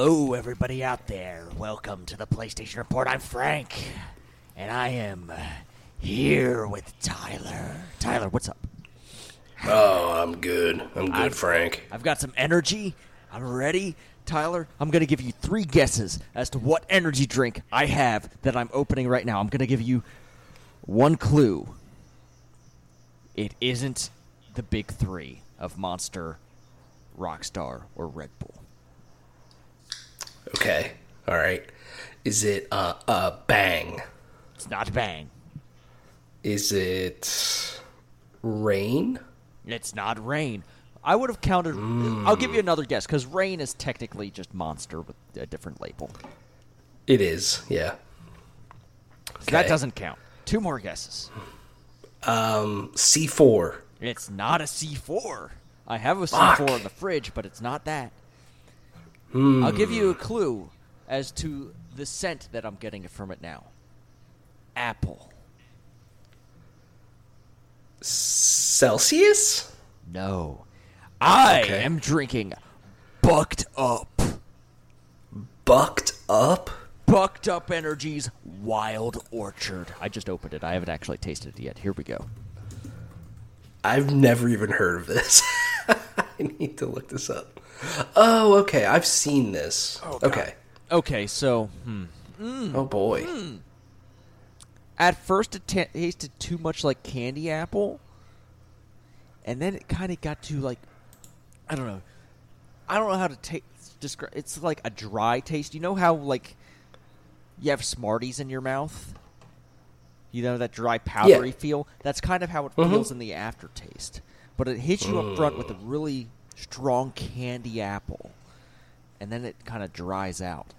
Hello, everybody out there. Welcome to the PlayStation Report. I'm Frank, and I am here with Tyler. Tyler, what's up? Oh, I'm good. I'm good, I've- Frank. I've got some energy. I'm ready. Tyler, I'm going to give you three guesses as to what energy drink I have that I'm opening right now. I'm going to give you one clue. It isn't the big three of Monster, Rockstar, or Red Bull. Okay. All right. Is it uh uh bang? It's not Bang. Is it Reign? It's not Reign. I would have counted. I'll give you another guess because Reign is technically just Monster with a different label. It is. Yeah. So that doesn't count. Two more guesses. Um C4. It's not a C4. I have a Fuck. C4 in the fridge, but it's not that. Hmm. I'll give you a clue as to the scent that I'm getting from it now. Apple. Celsius? No. I Okay. am drinking Bucked Up. Bucked up? Bucked Up Energies Wild Orchard. I just opened it. I haven't actually tasted it yet. Here we go. I've never even heard of this. I need to look this up. Oh, okay. I've seen this. okay. Okay, so hmm. Oh boy. at first it ta- tasted too much like candy apple, and then it kind of got to like, I don't know, I don't know how to taste. Describe. It's like a dry taste. You know how like you have Smarties in your mouth. You know that dry powdery feel. That's kind of how it Mhm. feels in the aftertaste. But it hits you up front with a really strong candy apple, and then it kind of dries out.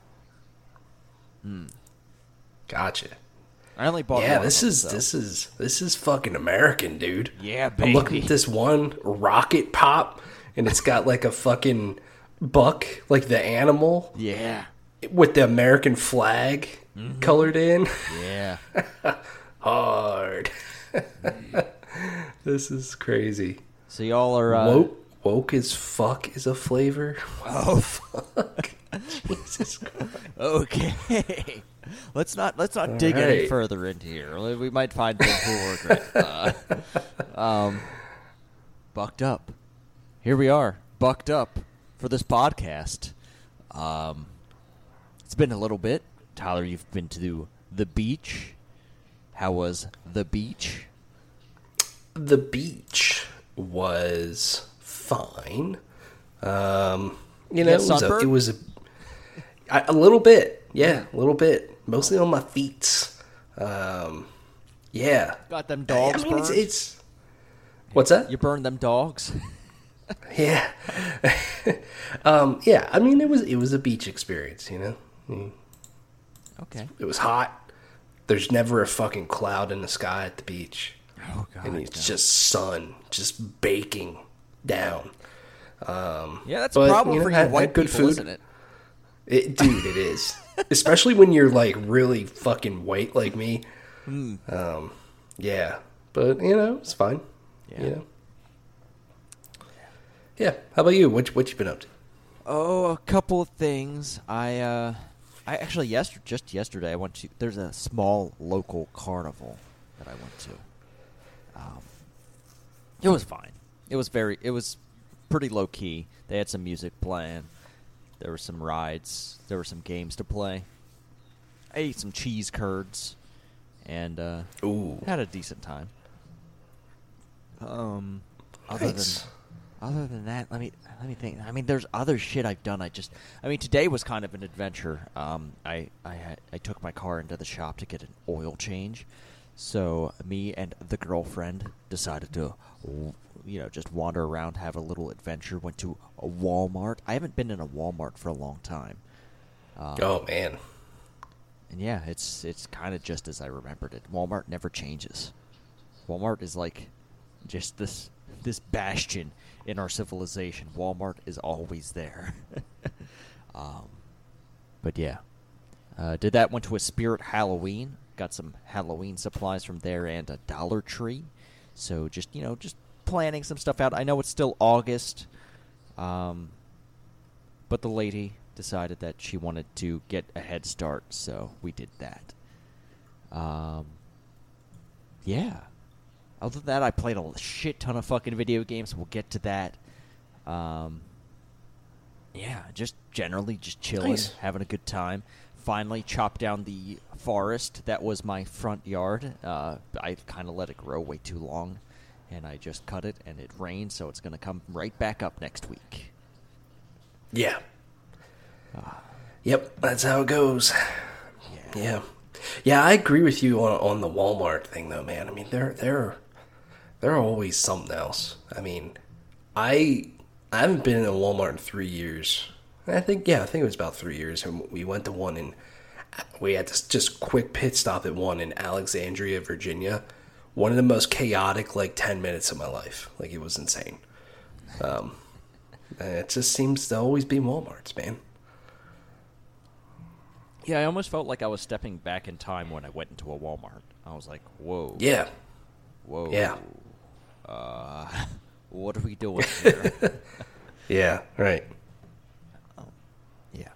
Gotcha. I only bought. Yeah, one this them, is so- this is this is fucking American, dude. Yeah, I'm looking at this one rocket pop, and it's got like a fucking buck, like the animal, Yeah. with the American flag colored in. Yeah. Hard. this is crazy. So y'all are uh, woke as fuck is a flavor. Oh, fuck. Jesus Christ. okay. let's not let's not dig any further into here. We might find things who regret. Uh, um, bucked up. Here we are, bucked up for this podcast. Um, it's been a little bit. Tyler, you've been to the beach. How was the beach? The beach was fine. Um, you know, it was, a, it was a, a little bit. Yeah, a little bit. Mostly on my feet. Um, yeah. Got them dogs. I mean, it's, it's what's that? You burned them dogs. Yeah. um, yeah. I mean, it was it was a beach experience. You know, Mm. okay. it was hot. There's never a fucking cloud in the sky at the beach. Oh god. and it's just sun just baking down. Um, yeah, that's a but, problem you know, for you had- had white good people, food. isn't it? It, dude, it is. Especially when you're like really fucking white like me. Um, yeah, but you know it's fine. Yeah. You know. Yeah. How about you? What what you been up to? Oh, a couple of things. I uh I actually yesterday just yesterday I went to there's a small local carnival that I went to. Um it was fine. It was very it was pretty low key. They had some music playing. There were some rides. There were some games to play. I ate some cheese curds and uh Ooh, had a decent time. Um other Nice. than other than that, let me let me think. I mean, there's other shit I've done. I just, I mean, today was kind of an adventure. Um, I I had, I took my car into the shop to get an oil change, so me and the girlfriend decided to, you know, just wander around, have a little adventure. Went to a Walmart. I haven't been in a Walmart for a long time. Um, oh man, and yeah, it's it's kind of just as I remembered it. Walmart never changes. Walmart is like just this this bastion in our civilization. Walmart is always there. um, but yeah, uh, did that. Went to a Spirit Halloween. Got some Halloween supplies from there and a Dollar Tree. So just you know, just planning some stuff out. I know it's still August. Um, but the lady decided that she wanted to get a head start, so we did that. Um, yeah. Other than that, I played a shit ton of fucking video games. We'll get to that. Um, yeah, just generally just chilling, Nice. having a good time. Finally chopped down the forest that was my front yard. Uh, I kind of let it grow way too long, and I just cut it, and it rained, so it's going to come right back up next week. Yeah. Ah. Yep, that's how it goes. Yeah. Yeah, I agree with you on on the Walmart thing though, man. I mean, they're they're they're always something else. I mean, I I haven't been in a Walmart in 3 years. I think yeah, I think it was about 3 years and we went to one in we had this just quick pit stop at one in Alexandria, Virginia. One of the most chaotic like 10 minutes of my life. Like it was insane. Um and it just seems to always be Walmart's, man. Yeah, I almost felt like I was stepping back in time when I went into a Walmart. I was like, whoa. Yeah. Whoa. Yeah. Uh, what are we doing here? Yeah, right. yeah.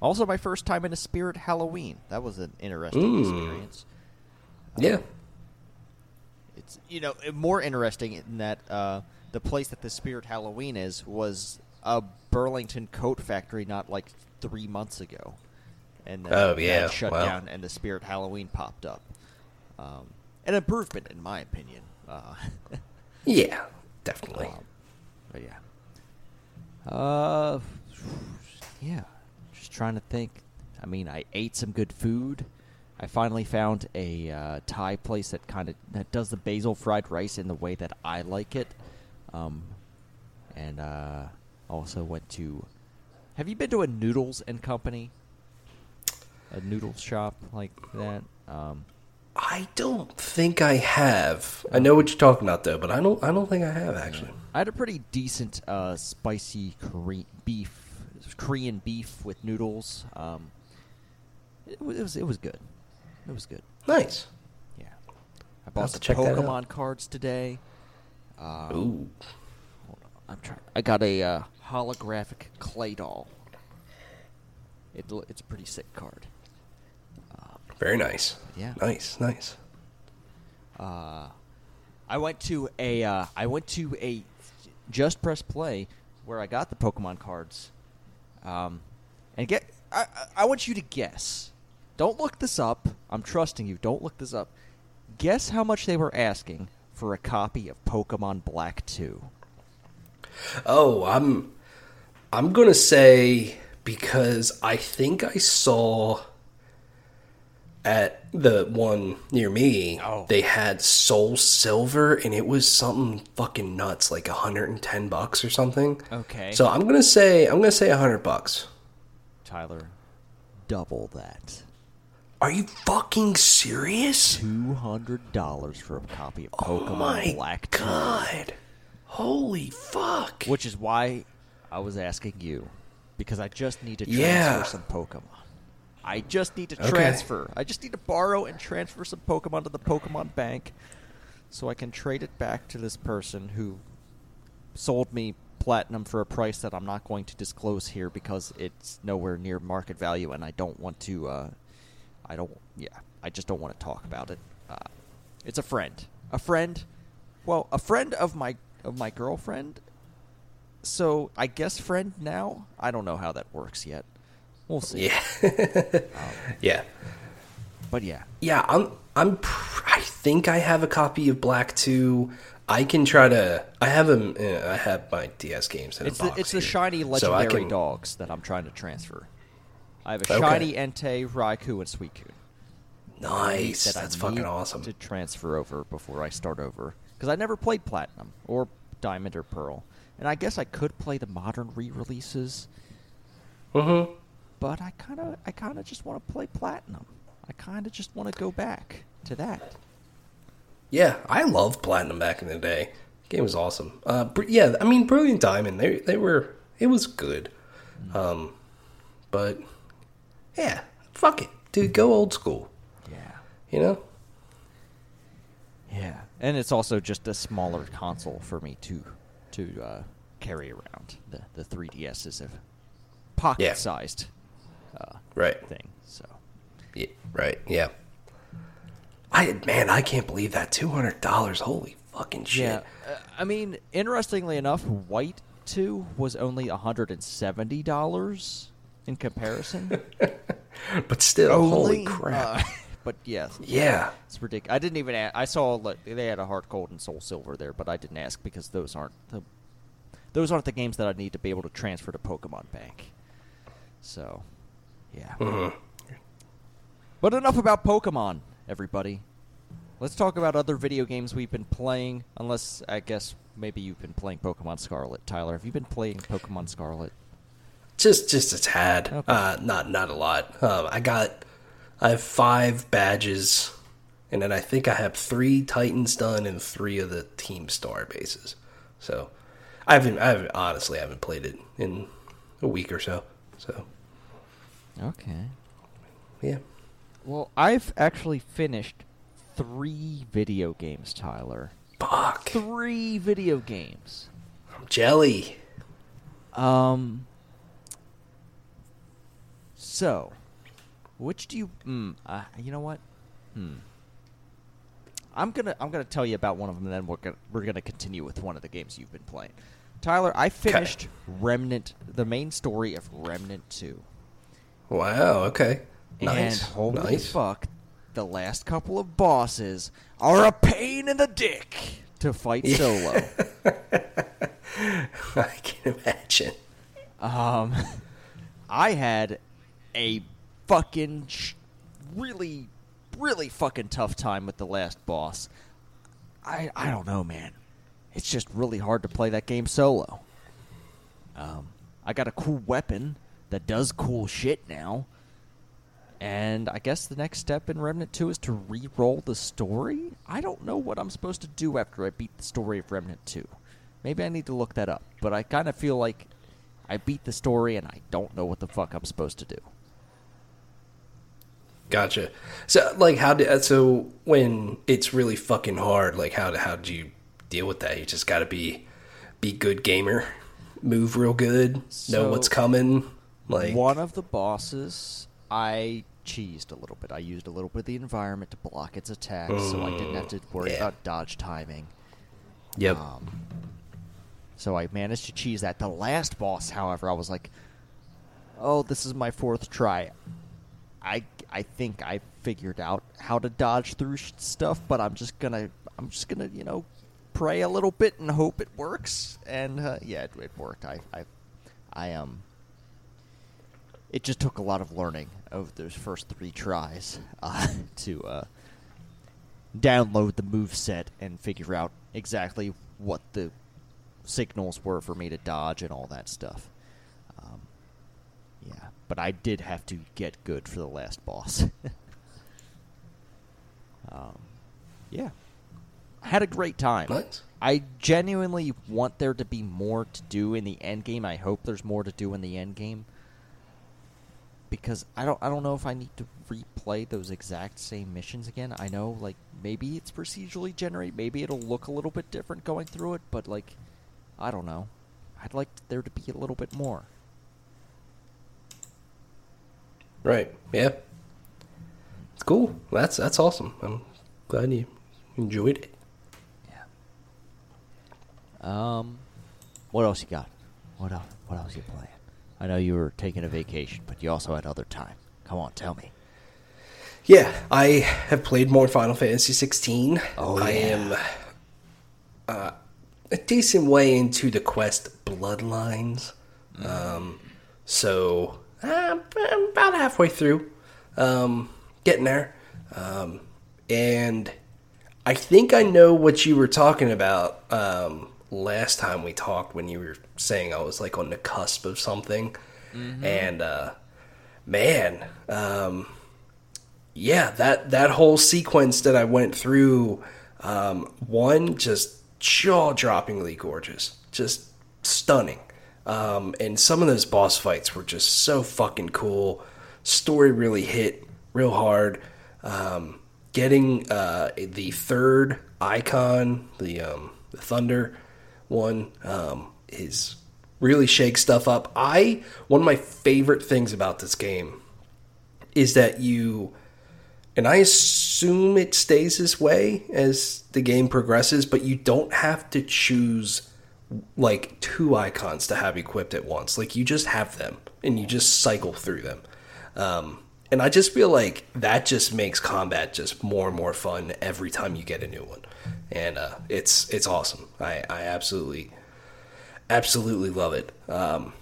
Also, my first time in a Spirit Halloween. That was an interesting Mm. experience. Yeah. It's you know more interesting in that uh, the place that the Spirit Halloween is was a Burlington coat factory not like three months ago, and then Oh, yeah. shut Wow. down and the Spirit Halloween popped up. Um, an improvement, in my opinion. Uh, Yeah, definitely. Um, but yeah. Uh, yeah. Just trying to think. I mean, I ate some good food. I finally found a uh, Thai place that kind of that does the basil fried rice in the way that I like it. Um, and uh, also went to. Have you been to a Noodles and Company? A noodle shop like that. Um, I don't think I have. I know what you're talking about though, but I don't I don't think I have actually. I had a pretty decent uh, spicy Korean beef, Korean beef with noodles. Um, it, was, it was it was good. It was good. Nice. Yeah. I bought some check that out. Pokemon cards today. Um, Ooh. hold on. I'm trying. I got a uh, holographic Claydol. It, it's a pretty sick card. Very nice. Yeah. Nice, nice. Uh, I went to a uh, I went to a Just Press Play where I got the Pokemon cards. Um, and get I- I want you to guess. Don't look this up. I'm trusting you. Don't look this up. Guess how much they were asking for a copy of Pokemon Black 2. Oh, I'm I'm gonna say because I think I saw at the one near me Oh. they had Soul Silver and it was something fucking nuts, like 110 bucks or something. Okay. So I'm gonna say I'm gonna say 100 bucks. Tyler, double that. Are you fucking serious? $200 for a copy of Oh Pokemon my Black 2. god! Holy fuck! Which is why I was asking you because I just need to transfer Yeah. some Pokemon. I just need to Okay. transfer. I just need to borrow and transfer some Pokemon to the Pokemon Bank so I can trade it back to this person who sold me platinum for a price that I'm not going to disclose here because it's nowhere near market value and I don't want to uh, I don't yeah, I just don't want to talk about it. Uh, it's a friend. A friend well, a friend of my of my girlfriend so I guess friend now. I don't know how that works yet. We'll see. Yeah. yeah. But yeah, Yeah, I'm. I'm. pr- I think I have a copy of Black Two. I can try to. I have them. Uh, I have my DS games in it's a the box it's the here. shiny So legendary can- dogs that I'm trying to transfer. I have a Okay. shiny Entei, Raikou, and Suicune. Nice. that I That's fucking need awesome. To transfer over before I start over because I never played Platinum or Diamond or Pearl, and I guess I could play the modern re-releases, Mm-hmm. but I kind of I kind of just want to play Platinum. I kind of just want to go back to that. Yeah, I loved Platinum back in the day. game was awesome. Uh, br- yeah, I mean, Brilliant Diamond. They they were. It was good. Um, but yeah, fuck it, dude. Go old school. Yeah. You know. Yeah, and it's also just a smaller console for me to to uh, carry around. The the 3DSs have pocket-sized uh, right. thing. So Yeah, right. Yeah. I man, I can't believe that two hundred dollars. Holy fucking shit! yeah, uh, I mean, interestingly enough, White Two was only hundred and seventy dollars in comparison. But still, holy crap! Uh, but yes, yeah, It's ridiculous. I didn't even. Ask, I saw like, they had a Heart Gold and Soul Silver there, but I didn't ask because those aren't the those aren't the games that I need to be able to transfer to Pokemon Bank. So, yeah. Mm-hmm. But enough about Pokemon, everybody. Let's talk about other video games we've been playing. Unless I guess maybe you've been playing Pokemon Scarlet, Tyler. Have you been playing Pokemon Scarlet? Just just a tad. Okay. Uh, not not a lot. Um, I got I have five badges, and then I think I have three Titans done and three of the Team Star bases. So I haven't I haven't honestly I haven't played it in a week or so. So Okay. yeah. Well, I've actually finished three video games, Tyler. Fuck. Three video games. I'm jelly. Um. So, which do you? Mm, uh, you know what? Hmm. I'm gonna I'm gonna tell you about one of them, and then we're gonna we're gonna continue with one of the games you've been playing. Tyler, I finished Remnant, the main story of Remnant Two, Wow. Okay. Nice. and holy nice. fuck, the last couple of bosses are a pain in the dick to fight solo. I can imagine. Um, I had a fucking sh- really, really fucking tough time with the last boss. I I don't know, man. It's just really hard to play that game solo. Um, I got a cool weapon that does cool shit now. And I guess the next step in Remnant 2 is to re-roll the story? I don't know what I'm supposed to do after I beat the story of Remnant 2. Maybe I need to look that up. But I kind of feel like I beat the story and I don't know what the fuck I'm supposed to do. Gotcha. So, like, how did so when it's really fucking hard? Like, how how do you deal with that? You just got to be be good gamer, move real good, know what's coming. Like, One of the bosses, I cheesed a little bit. I used a little bit of the environment to block its attacks, so I didn't have to worry yeah. about dodge timing. yep, Um, so I managed to cheese that. The last boss, however, I was like, "Oh, this is my fourth try. I I think I figured out how to dodge through sh- stuff, but I'm just gonna I'm just gonna you know pray a little bit and hope it works." And uh, yeah, it, it worked. I I I um. It just took a lot of learning over those first three tries uh, to uh, download the move set and figure out exactly what the signals were for me to dodge and all that stuff. But I did have to get good for the last boss. um, yeah, I had a great time. Nice. I genuinely want there to be more to do in the end game. I hope there's more to do in the end game because I don't I don't know if I need to replay those exact same missions again. I know like maybe it's procedurally generated, maybe it'll look a little bit different going through it, but like I don't know. I'd like there to be a little bit more. Right, yeah, it's cool. That's that's awesome. I'm glad you enjoyed it. Yeah. Um what else you got? What else what else you playing? I know you were taking a vacation, but you also had other time. Come on, tell me. Yeah, I have played more Final Fantasy 16. Oh, yeah. I am uh, a decent way into the quest Bloodlines. Um, so uh, I'm about halfway through, um, getting there. Um, and I think I know what you were talking about um, last time we talked when you were saying I was like on the cusp of something. And uh, man, um, yeah, that that whole sequence that I went through, um, one just jaw droppingly gorgeous, just stunning. Um, and some of those boss fights were just so fucking cool. Story really hit real hard. Um, getting uh, the third icon, the um, the thunder one, um, is really shake stuff up. I one of my favorite things about this game is that you and I assume it stays this way as the game progresses, but you don't have to choose like two icons to have equipped at once. Like you just have them and you just cycle through them. Um, and I just feel like that just makes combat just more and more fun every time you get a new one, and uh, it's it's awesome. I I absolutely absolutely love it. Um,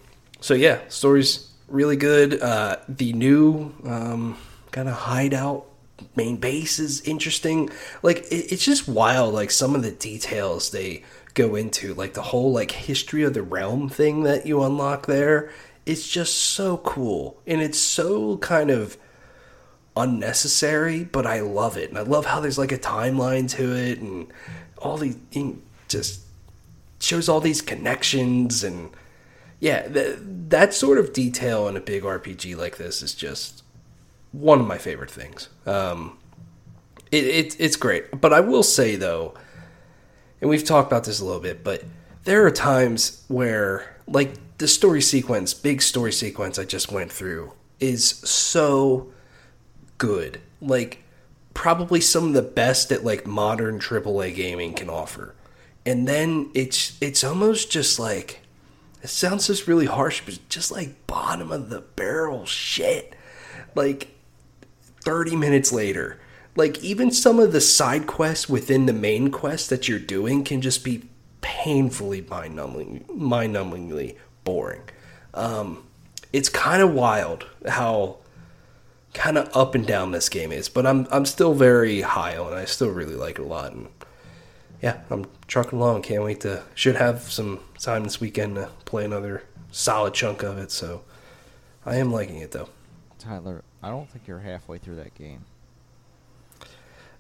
so yeah, story's really good. Uh, the new um, kind of hideout main base is interesting. Like it, it's just wild. Like some of the details they go into, like the whole like history of the realm thing that you unlock there. It's just so cool, and it's so kind of unnecessary, but I love it, and I love how there's like a timeline to it, and all these just shows all these connections and yeah, that sort of detail in a big RPG like this is just one of my favorite things. Um, it, it, it's great, but I will say though, and we've talked about this a little bit, but there are times where like the story sequence, big story sequence I just went through, is so good. Like probably some of the best that like modern AAA gaming can offer. And then it's it's almost just like it sounds just really harsh, but just like bottom of the barrel shit. Like 30 minutes later, like even some of the side quests within the main quest that you're doing can just be painfully mind-numbing, mind-numbingly boring. Um, it's kind of wild how kind of up and down this game is, but I'm I'm still very high on it. I still really like it a lot, and yeah, I'm trucking along. Can't wait to should have some time this weekend to play another solid chunk of it. So I am liking it though. Tyler, I don't think you're halfway through that game.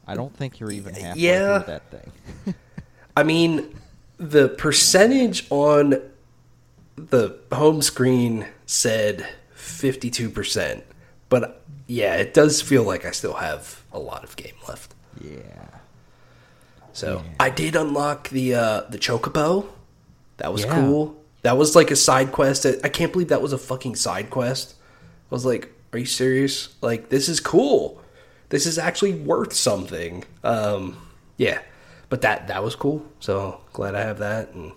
I don't think you're even halfway yeah. through that thing. I mean, the percentage on the home screen said 52%, but yeah, it does feel like I still have a lot of game left. Yeah. So yeah. I did unlock the uh, the chocobo. That was yeah. cool. That was like a side quest. I can't believe that was a fucking side quest. I was like, "Are you serious? Like, this is cool. This is actually worth something." Um, yeah, but that that was cool. So glad I have that, and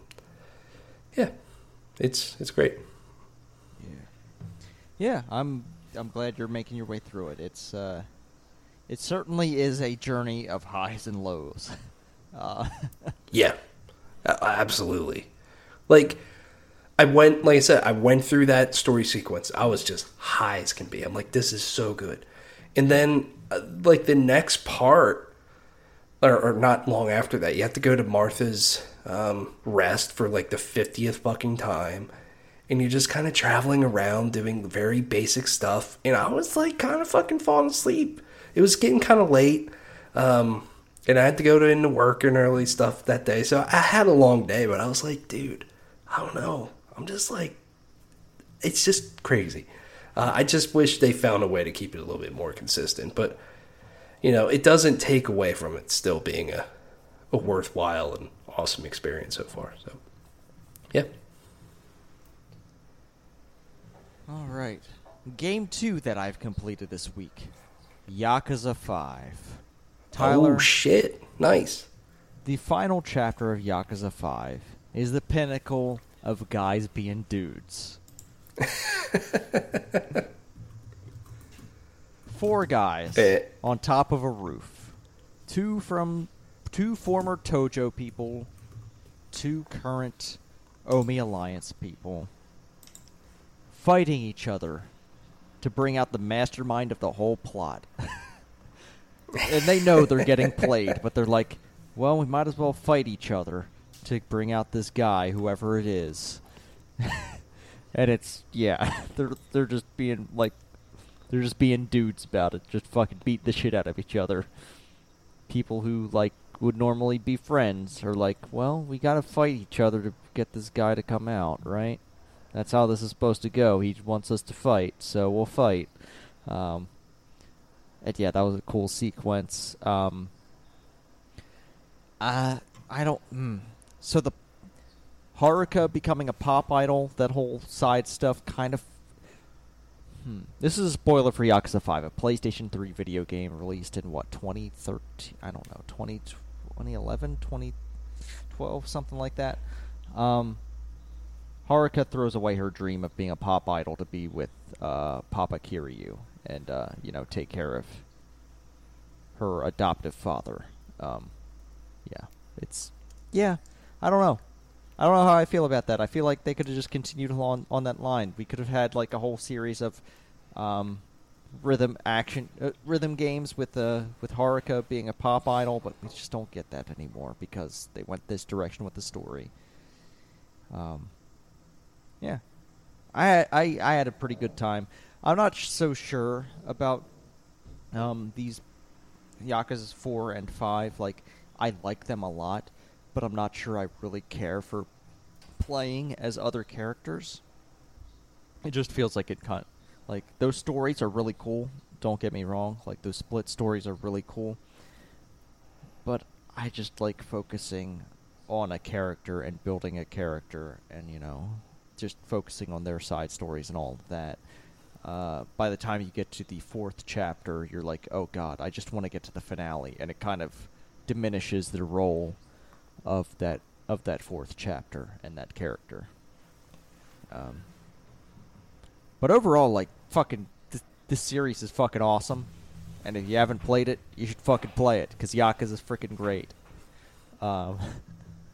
yeah, it's it's great. Yeah, yeah. I'm I'm glad you're making your way through it. It's uh, it certainly is a journey of highs and lows. Uh. yeah, absolutely. Like I went, like I said, I went through that story sequence. I was just high as can be. I'm like, this is so good. And then, like the next part, or, or, not long after that, you have to go to Martha's um, rest for like the fiftieth fucking time and you're just kind of traveling around doing very basic stuff. And I was like kind of fucking falling asleep. It was getting kind of late. Um, and I had to go to into work and early stuff that day. So I had a long day, but I was like, dude, I don't know. I'm just like, it's just crazy. Uh, I just wish they found a way to keep it a little bit more consistent. But, you know, it doesn't take away from it still being a, a worthwhile and awesome experience so far. So, yeah. All right. Game two that I've completed this week Yakuza 5. Tyler. Oh, shit. Nice. The final chapter of Yakuza 5 is the pinnacle of guys being dudes. Four guys eh. on top of a roof. Two from two former Tojo people, two current Omi Alliance people fighting each other to bring out the mastermind of the whole plot. and they know they're getting played, but they're like, well, we might as well fight each other to bring out this guy, whoever it is. and it's yeah, they're they're just being like they're just being dudes about it, just fucking beat the shit out of each other. People who like would normally be friends are like, well, we gotta fight each other to get this guy to come out, right? That's how this is supposed to go. He wants us to fight, so we'll fight. Um, and yeah, that was a cool sequence. Um, uh, I don't. Mm, so the Haruka becoming a pop idol, that whole side stuff kind of. Hmm. This is a spoiler for Yakuza 5, a PlayStation 3 video game released in what, 2013? I don't know, 20, 2011, 2012, something like that. Um, Haruka throws away her dream of being a pop idol to be with uh, Papa Kiryu and, uh, you know, take care of her adoptive father. Um, yeah, it's yeah. I don't know. I don't know how I feel about that. I feel like they could have just continued on on that line. We could have had like a whole series of um, rhythm action uh, rhythm games with uh, with Haruka being a pop idol, but we just don't get that anymore because they went this direction with the story. Um, yeah, I I I had a pretty good time. I'm not so sure about um, these Yakuza four and five. Like I like them a lot, but I'm not sure I really care for playing as other characters. It just feels like it kind like those stories are really cool. Don't get me wrong, like those split stories are really cool. But I just like focusing on a character and building a character and you know just focusing on their side stories and all of that. Uh, by the time you get to the fourth chapter, you're like, oh god, I just want to get to the finale, and it kind of diminishes the role of that of that fourth chapter and that character. Um, but overall, like fucking, th- this series is fucking awesome, and if you haven't played it, you should fucking play it because Yakuza is freaking great. Um,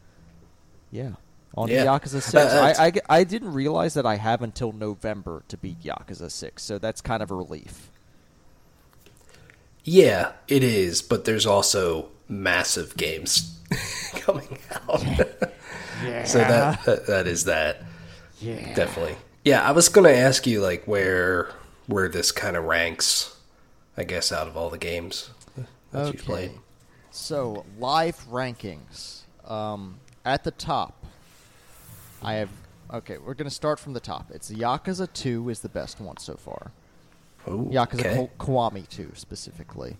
yeah. On Yeah. Yakuza 6. Uh, uh, I, I, I didn't realize that I have until November to beat Yakuza 6, so that's kind of a relief. Yeah, it is, but there's also massive games coming out. Yeah. so that, that that is that. yeah. Definitely. Yeah, I was going to ask you like where where this kind of ranks I guess out of all the games that you've played. So, live rankings. Um, at the top, I have. Okay, we're going to start from the top. It's Yakuza 2 is the best one so far. Ooh, Yakuza okay. Ko- Kiwami 2 specifically.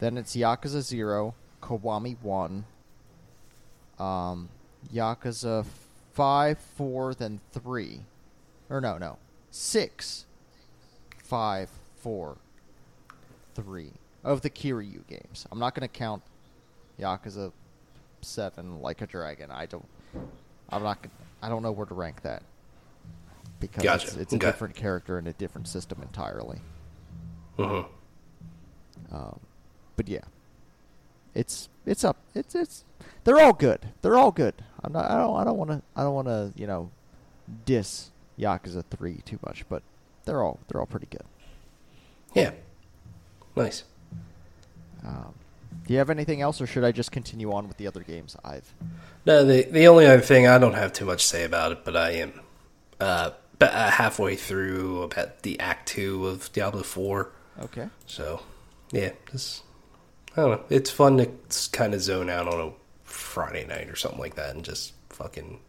Then it's Yakuza 0, Kiwami 1, um, Yakuza 5, 4, then 3. Or no, no. 6, 5, 4, 3 of the Kiryu games. I'm not going to count Yakuza 7 like a dragon. I don't I'm not I don't know where to rank that. Because Gotcha. it's, it's a Okay. different character and a different system entirely. Mhm. Um, but yeah, it's it's up. It's it's they're all good. They're all good. I'm not. I don't. I don't want to. I don't want to. You know, diss Yakuza three too much. But they're all they're all pretty good. Yeah. Nice. Um, do you have anything else, or should I just continue on with the other games I've? No, the the only other thing I don't have too much to say about it, but I am uh, uh, halfway through about the Act Two of Diablo Four. Okay. So, yeah, just I don't know. It's fun to kind of zone out on a Friday night or something like that and just fucking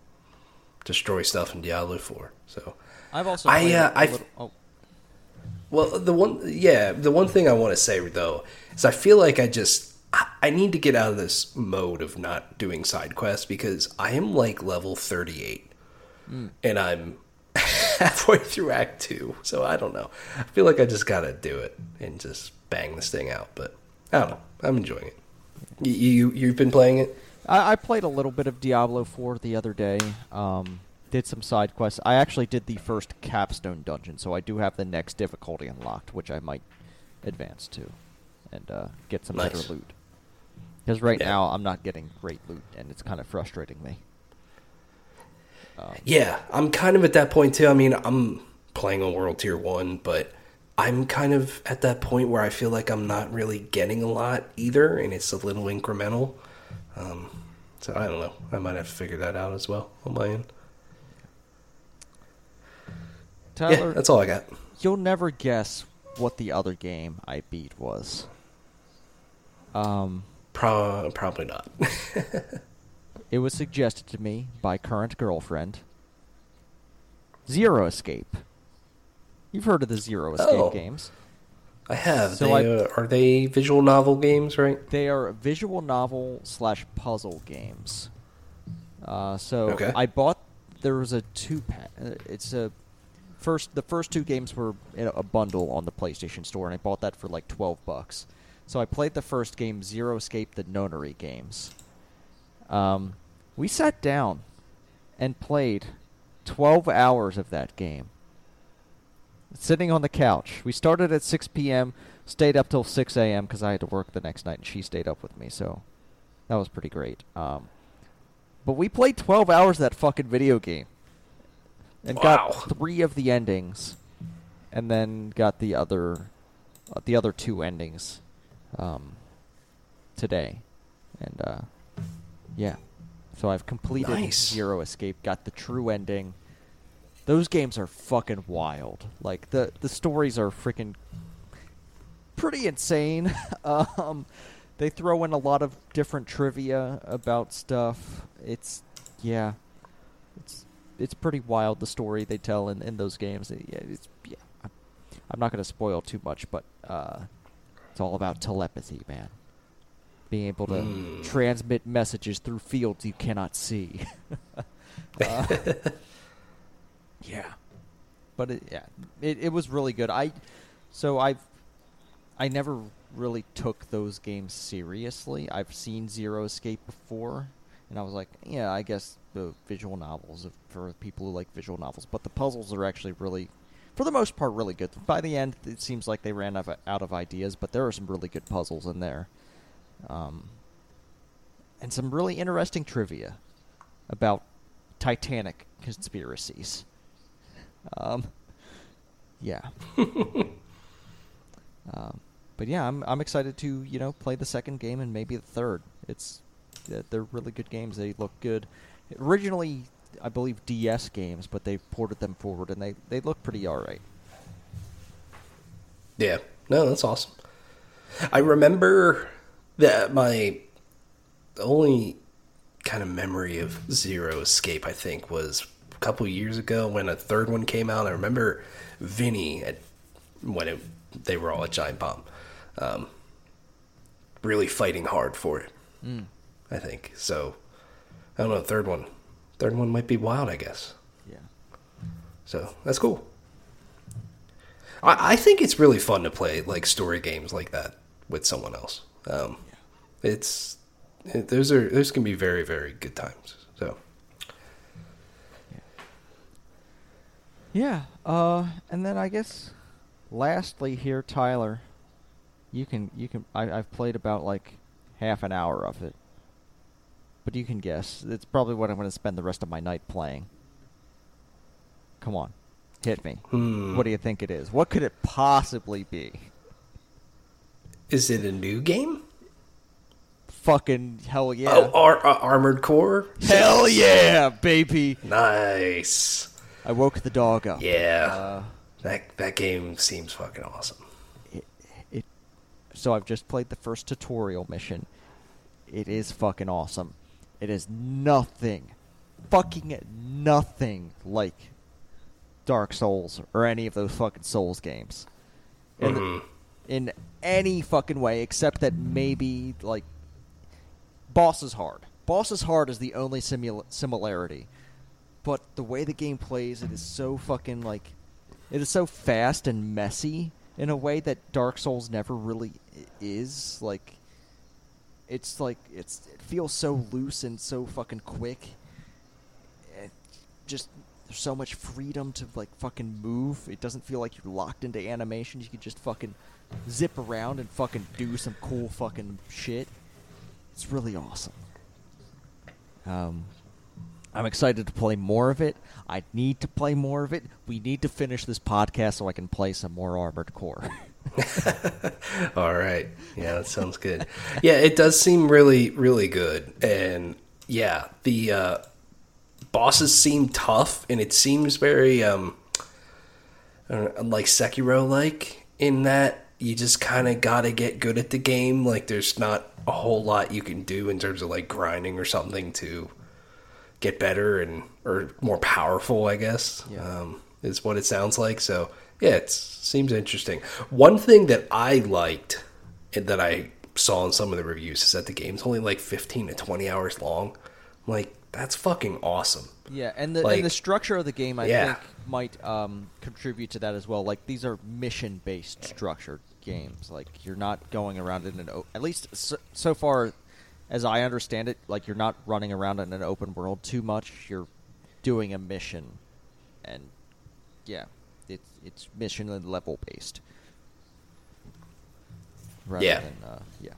destroy stuff in Diablo Four. So, I've also. I, uh, little- oh, well, the one, yeah, the one thing I want to say though is I feel like I just I, I need to get out of this mode of not doing side quests because I am like level thirty eight, and I'm halfway through Act Two. So I don't know. I feel like I just gotta do it and just bang this thing out. But I don't know. I'm enjoying it. You, you you've been playing it? I, I played a little bit of Diablo 4 the other day. Um, did some side quests. I actually did the first capstone dungeon, so I do have the next difficulty unlocked, which I might advance to and uh, get some Nice. better loot. Because right Yeah. now I'm not getting great loot, and it's kind of frustrating me. Um, Yeah, I'm kind of at that point too. I mean, I'm playing on World Tier 1, but I'm kind of at that point where I feel like I'm not really getting a lot either, and it's a little incremental. Um, so I don't know. I might have to figure that out as well on my end. Tyler, yeah, that's all I got. you'll never guess what the other game I beat was. Um, Pro- probably not. It was suggested to me by current girlfriend. Zero Escape. You've heard of the Zero Escape Oh. games. I have. So they, uh, are they visual novel games, right? They are visual novel slash puzzle games. Uh, so Okay. I bought. There was a two pack. Uh, it's a first. The first two games were in a bundle on the PlayStation Store, and I bought that for like twelve bucks. So I played the first game, Zero Escape, the Nonary games. Um, we sat down and played twelve hours of that game. Sitting on the couch. We started at 6 p.m., stayed up till 6 a.m. because I had to work the next night, and she stayed up with me. So that was pretty great. Um, but we played 12 hours of that fucking video game. And Wow. got three of the endings. And then got the other uh, the other two endings um, today. And uh, yeah. So I've completed Nice. Zero Escape, got the true ending. Those games are fucking wild. Like the the stories are freaking pretty insane. um, they throw in a lot of different trivia about stuff. It's yeah, it's it's pretty wild the story they tell in, in those games. Uh, Yeah, it's yeah. I'm, I'm not gonna spoil too much, but uh, it's all about telepathy, man. Being able to Mm. transmit messages through fields you cannot see. Uh, yeah, but it, yeah, it it was really good. I so I've I never really took those games seriously. I've seen Zero Escape before, and I was like, yeah, I guess the visual novels of- for people who like visual novels, but the puzzles are actually really, for the most part, really good. By the end, it seems like they ran out of, ideas, but there are some really good puzzles in there, um, and some really interesting trivia about Titanic conspiracies. Um, yeah. Um, but yeah, I'm I'm excited to you know play the second game and maybe the third. It's they're- they're really good games. They look good. Originally, I believe DS games, but they've ported them forward and they they look pretty all right. Yeah. No, that's awesome. I remember that my only kind of memory of Zero Escape, I think, was couple years ago when a third one came out. I remember Vinny at when it, they were all at Giant Bomb, um, really fighting hard for it. Mm. I think so. I don't know. Third one, third one might be wild. I guess. Yeah. So that's cool. I, I think it's really fun to play like story games like that with someone else. Um, It's it, those are those can be very very good times. So Yeah. Uh, and then I guess, lastly here, Tyler, you can you can I, I've played about like half an hour of it, but you can guess. It's probably what I'm going to spend the rest of my night playing. Come on, hit me. Hmm. What do you think it is? What could it possibly be? is it a new game? Fucking hell yeah! Oh, Ar- uh, Armored Core. hell yeah, baby! Nice. I woke the dog up. Yeah. Uh, that that game seems fucking awesome. it, it so I've just played the first tutorial mission. It is fucking awesome. It is nothing, fucking nothing like Dark Souls or any of those fucking Souls games. In, Mhm. in any fucking way, except that maybe like boss is hard. Boss is hard is the only simula- similarity. But the way the game plays, it is so fucking like it is so fast and messy in a way that Dark Souls never really is. Like it's like it's it feels so loose and so fucking quick. It just there's so much freedom to like fucking move. It doesn't feel like you're locked into animation. You can just fucking zip around and fucking do some cool fucking shit. It's really awesome. Um, I'm excited to play more of it. I need to play more of it. We need to finish this podcast so I can play some more Armored Core. All right. Yeah, that sounds good. yeah, it does seem really, really good. And yeah, the uh, bosses seem tough, and it seems very um, know, like Sekiro like in that you just kind of got to get good at the game. Like, there's not a whole lot you can do in terms of like grinding or something to get better and or more powerful. I guess Yeah. um, is what it sounds like. So yeah, it seems interesting. One thing that I liked and that I saw in some of the reviews is that the game's only like 15 to 20 hours long. I'm like, that's fucking awesome. Yeah, and the Like- and the structure of the game I Yeah. think might um, contribute to that as well. Like these are mission based structured games. Like you're not going around in an o- at least so, so far as I understand it. Like you're not running around in an open world too much. You're doing a mission, and yeah, it's it's mission and level based. Rather Yeah. Than, uh, yeah.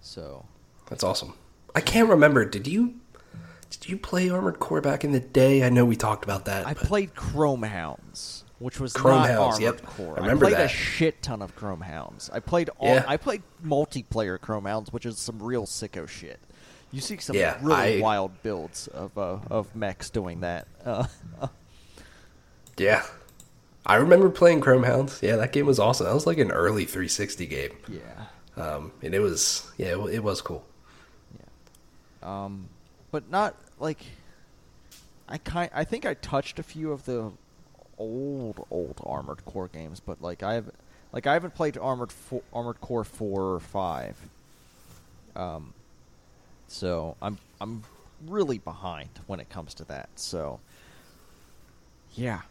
So That's awesome. I can't remember. Did you did you play Armored Core back in the day? I know we talked about that. I but- played Chrome Hounds, which was Chrome not Hounds, Armored yep. Core. I remember played a shit ton of Chrome Hounds. I played all. Yeah. I played multiplayer Chrome Hounds, which is some real sicko shit. You see some Yeah, really I- wild builds of uh, of mechs doing that. Uh, Yeah. I remember playing Chrome Hounds. Yeah, that game was awesome. That was like an early 360 game. yeah, Um, and it was yeah, it, it was cool. yeah. Um, but not like I kind. I think I touched a few of the old old Armored Core games, but like I have, like I haven't played Armored Armored Core four or five. Um, so I'm I'm really behind when it comes to that. So yeah,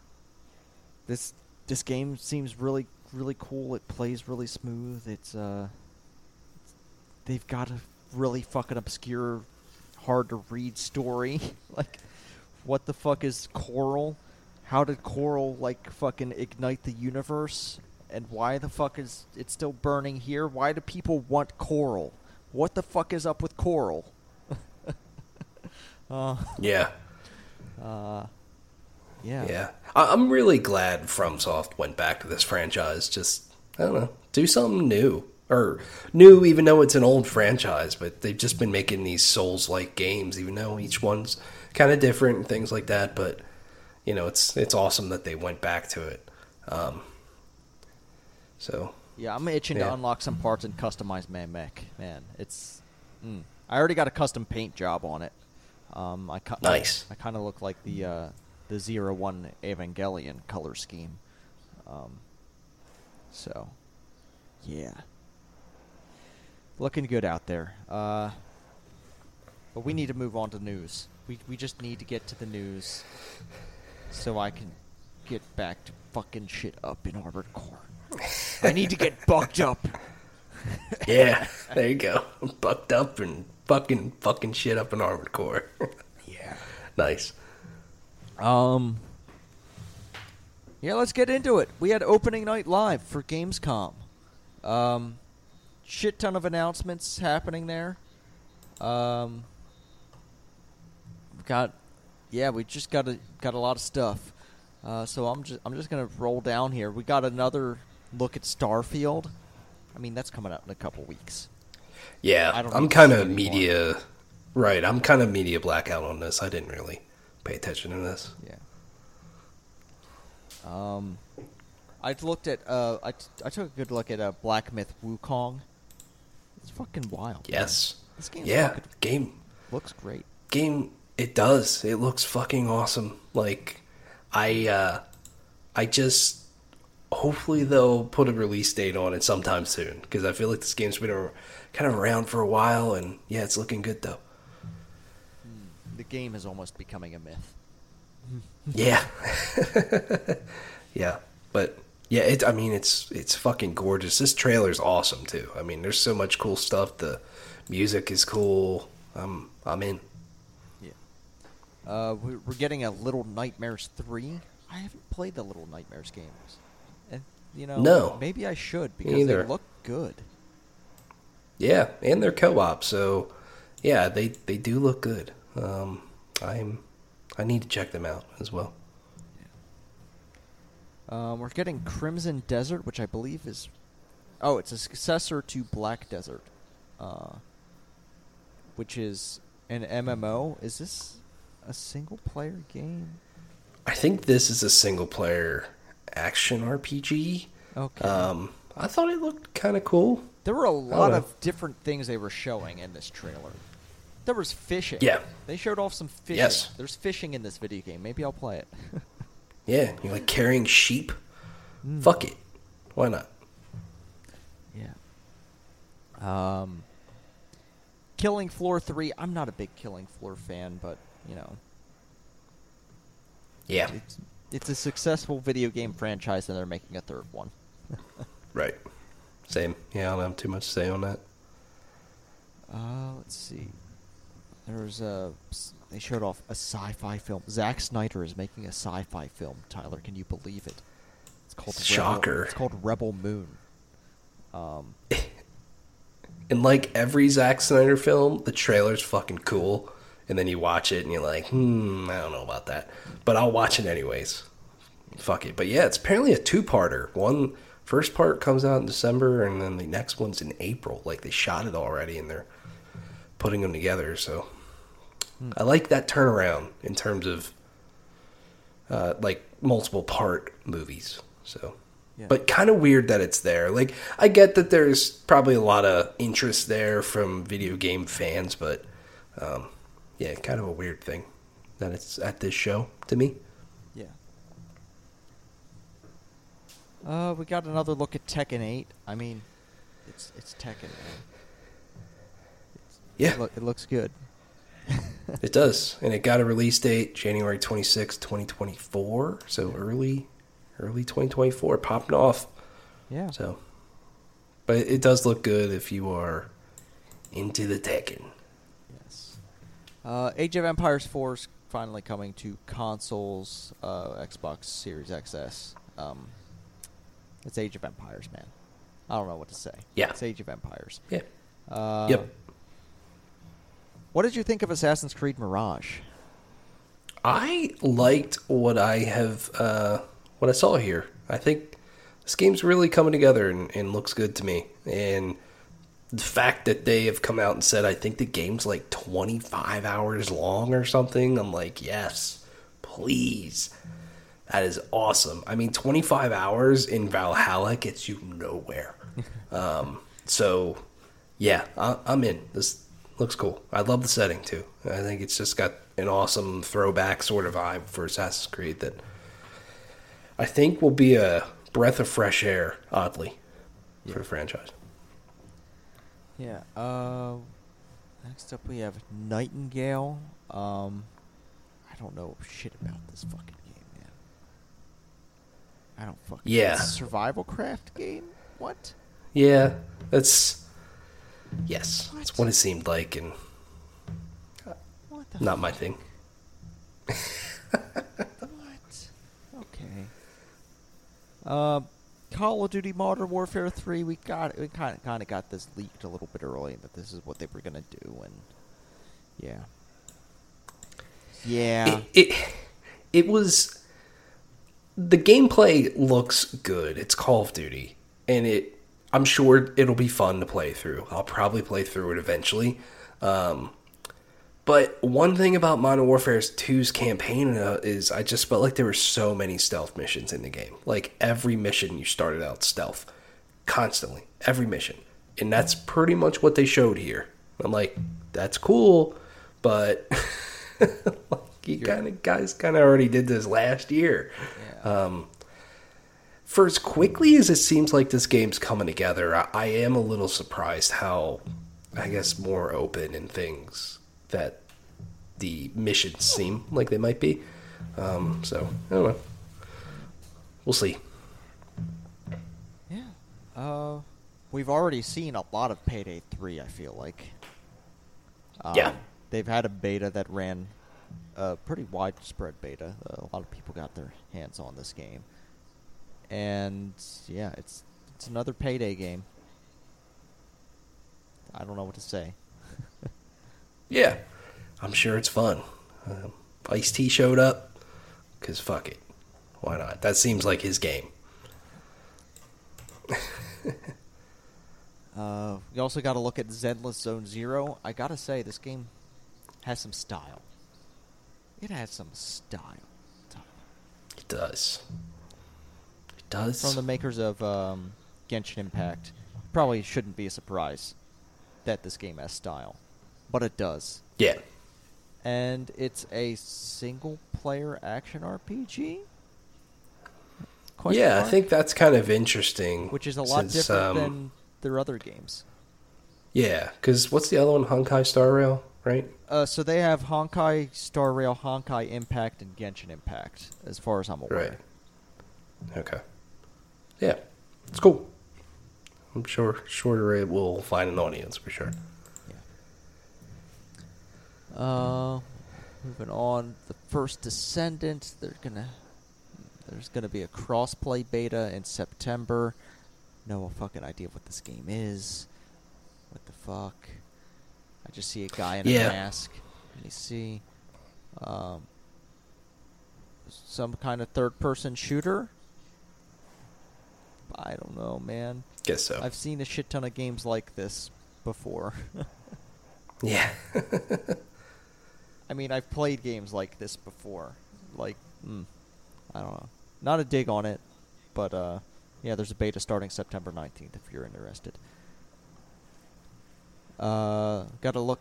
this this game seems really really cool. It plays really smooth. It's uh, they've got a really fucking obscure, hard to read story. like, what the fuck is coral? How did coral like fucking ignite the universe? And why the fuck is it still burning here? Why do people want coral? What the fuck is up with coral? uh, Yeah. uh, yeah. Yeah. I, I'm really glad FromSoft went back to this franchise. Just I don't know, do something new. Or new even though it's an old franchise, but they've just been making these Souls like games, even though each one's kinda different and things like that, but you know, it's it's awesome that they went back to it. Um, so Yeah, I'm itching Yeah. to unlock some parts and customize my mech. Man, it's. Mm. I already got a custom paint job on it. Um, I ki- Nice. I, kind of look like the uh, the zero one Evangelion color scheme. Um, so, yeah, looking good out there. Uh, but we need to move on to news. We we just need to get to the news, so I can get back to fucking shit up in Armored Core. I need to get bucked up. Yeah, there you go. Bucked up and fucking fucking shit up in Armored Core. Yeah. nice. Um. Yeah, let's get into it. We had opening night live for Gamescom. Um, shit ton of announcements happening there. Um, got, yeah, we just got a got a lot of stuff. Uh, so I'm just I'm just gonna roll down here. We got another look at Starfield. I mean, that's coming out in a couple weeks. Yeah, I I'm kind of anymore. media. Right, I'm kind of media blackout on this. I didn't really pay attention to this. Yeah. Um, I looked at uh, I, t- I took a good look at uh, Black Myth Wukong. It's fucking wild. man. Yes. This game. Yeah, fucking game looks great. game it does. It looks fucking awesome. Like I uh I just hopefully they'll put a release date on it sometime soon because I feel like this game's been a, kind of around for a while and yeah, it's looking good though. The game is almost becoming a myth. Yeah. yeah. But yeah, it I mean it's it's fucking gorgeous. This trailer's awesome too. I mean, there's so much cool stuff. The music is cool. I'm I'm in. Uh, we're, we're getting a Little Nightmares three. I haven't played the Little Nightmares games, and you know, No. maybe I should because they look good. Yeah, and they're co-op, so yeah, they they do look good. Um I'm I need to check them out as well. Um, we're getting Crimson Desert, which I believe is, oh, it's a successor to Black Desert, uh, which is an MMO. Is this a single player game? I think this is a single player action RPG. Okay. Um I thought it looked kind of cool. there were a lot of different things they were showing in this trailer. There was fishing. Yeah. They showed off some fishing. Yes. There's fishing in this video game. Maybe I'll play it. Yeah, you like carrying sheep? Mm. Fuck it. Why not? Yeah. Um. Killing Floor three. I'm not a big Killing Floor fan, but you know, Yeah. it's it's a successful video game franchise, and they're making a third one. Right. Same. Yeah, I don't have too much to say on that. Uh, let's see. There's a. They showed off a sci-fi film. Zack Snyder is making a sci-fi film. Tyler, can you believe it? It's called Shocker. Rebel, it's called Rebel Moon. Um, And like every Zack Snyder film, the trailer's fucking cool. And then you watch it and you're like, hmm, I don't know about that. But I'll watch it anyways. Fuck it. But yeah, it's apparently a two parter. One first part comes out in December and then the next one's in April. Like they shot it already and they're putting them together. So I like that turnaround in terms of uh, like multiple part movies. So Yeah. but kind of weird that it's there. Like I get that there's probably a lot of interest there from video game fans, but um, yeah, kind of a weird thing that it's at this show to me. yeah. Uh, we got another look at Tekken 8. I mean, it's it's Tekken. It's, Yeah. it, loo- it looks good. It does, and it got a release date January 26, 2024, so early early 2024 popping off. Yeah. So but it does look good if you are into the Tekken. Uh, Age of Empires 4 is finally coming to consoles, uh, Xbox Series XS. Um, it's Age of Empires, man. I don't know what to say. Yeah. It's Age of Empires. Yeah. Uh, Yep. What did you think of Assassin's Creed Mirage? I liked what I have, uh, what I saw here. I think this game's really coming together and, and looks good to me. And the fact that they have come out and said, I think the game's like 25 hours long or something, I'm like, yes, please. That is awesome. I mean, 25 hours in Valhalla gets you nowhere. um, so, yeah, I, I'm in. This looks cool. I love the setting too. I think it's just got an awesome throwback sort of vibe for Assassin's Creed that I think will be a breath of fresh air, oddly, for the franchise. Yeah. Uh, next up, we have Nightingale. Um, I don't know shit about this fucking game, man. I don't fucking. Yeah. Survival craft game. What? Yeah, that's yes, that's What? what it seemed like, and What the? not my thing. What? Okay. Uh, Call of Duty Modern Warfare 3, we got we kind of kind of got this leaked a little bit early that this is what they were gonna do, and yeah, yeah, It, it it was the gameplay looks good. It's Call of Duty, and it I'm sure it'll be fun to play through. I'll probably play through it eventually. Um, but one thing about Modern Warfare 2's campaign is I just felt like there were so many stealth missions in the game. Like every mission you started out stealth, constantly, every mission, and that's pretty much what they showed here. I'm like, that's cool, but like you kind of guys kind of already did this last year. yeah. Um, for as quickly as it seems like this game's coming together, I, I am a little surprised how, I guess, more open and things that the missions seem like they might be. Um, so I don't know. We'll see. yeah. Uh, we've already seen a lot of Payday 3. I feel like. Um, Yeah. They've had a beta that ran a pretty widespread beta. a lot of people got their hands on this game, and yeah, it's it's another Payday game. I don't know what to say. Yeah, I'm sure it's fun. Um, Ice T showed up because fuck it, why not? That seems like his game. Uh, we also got to look at Zenless Zone Zero. I gotta say, this game has some style. It has some style. It does. It does. From the makers of um, Genshin Impact, probably shouldn't be a surprise that this game has style, but it does. yeah. And it's a single-player action RPG. Question yeah, I think that's kind of interesting. which is a lot since, different um, than their other games. Yeah, because what's the other one? Honkai Star Rail, right? Uh, so they have Honkai Star Rail, Honkai Impact, and Genshin Impact, as far as I'm aware. Right. Okay. Yeah, it's cool. I'm sure sure it will find an audience for sure. Uh, moving on, the first Descendant. They're gonna. There's gonna be a crossplay beta in September. No fucking idea what this game is. What the fuck? I just see a guy in Yeah. a mask. Let me see. Um, some kind of third-person shooter. I don't know, man. Guess so. I've seen a shit ton of games like this before. yeah. I mean, I've played games like this before. Like, mm, I don't know. Not a dig on it, but uh, yeah, there's a beta starting September 19th if you're interested. Uh, gotta look.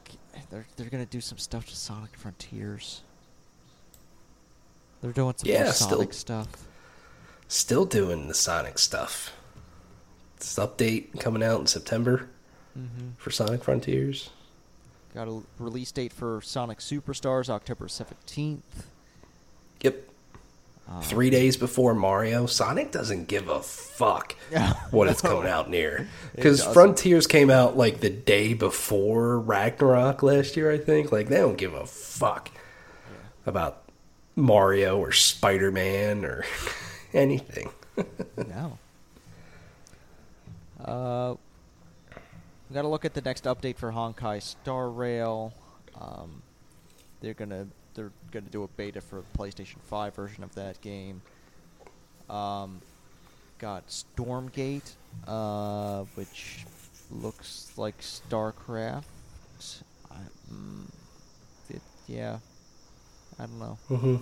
They're they're gonna do some stuff to Sonic Frontiers. They're doing some Yeah, Sonic stuff. Still doing the Sonic stuff. This update coming out in September Mm-hmm. for Sonic Frontiers. Got a release date for Sonic Superstars, October 17th. Yep. Um, Three days before Mario, Sonic doesn't give a fuck Yeah. what it's coming out near. Because. Frontiers came out like the day before Ragnarok last year, I think. Like they don't give a fuck about Mario or Spider Man or anything. No. Uh, we got to look at the next update for Honkai Star Rail. Um, they're gonna they're gonna do a beta for the PlayStation Five version of that game. Um, got Stormgate, uh, which looks like StarCraft. I, mm, it, yeah, I don't know. Mm-hmm.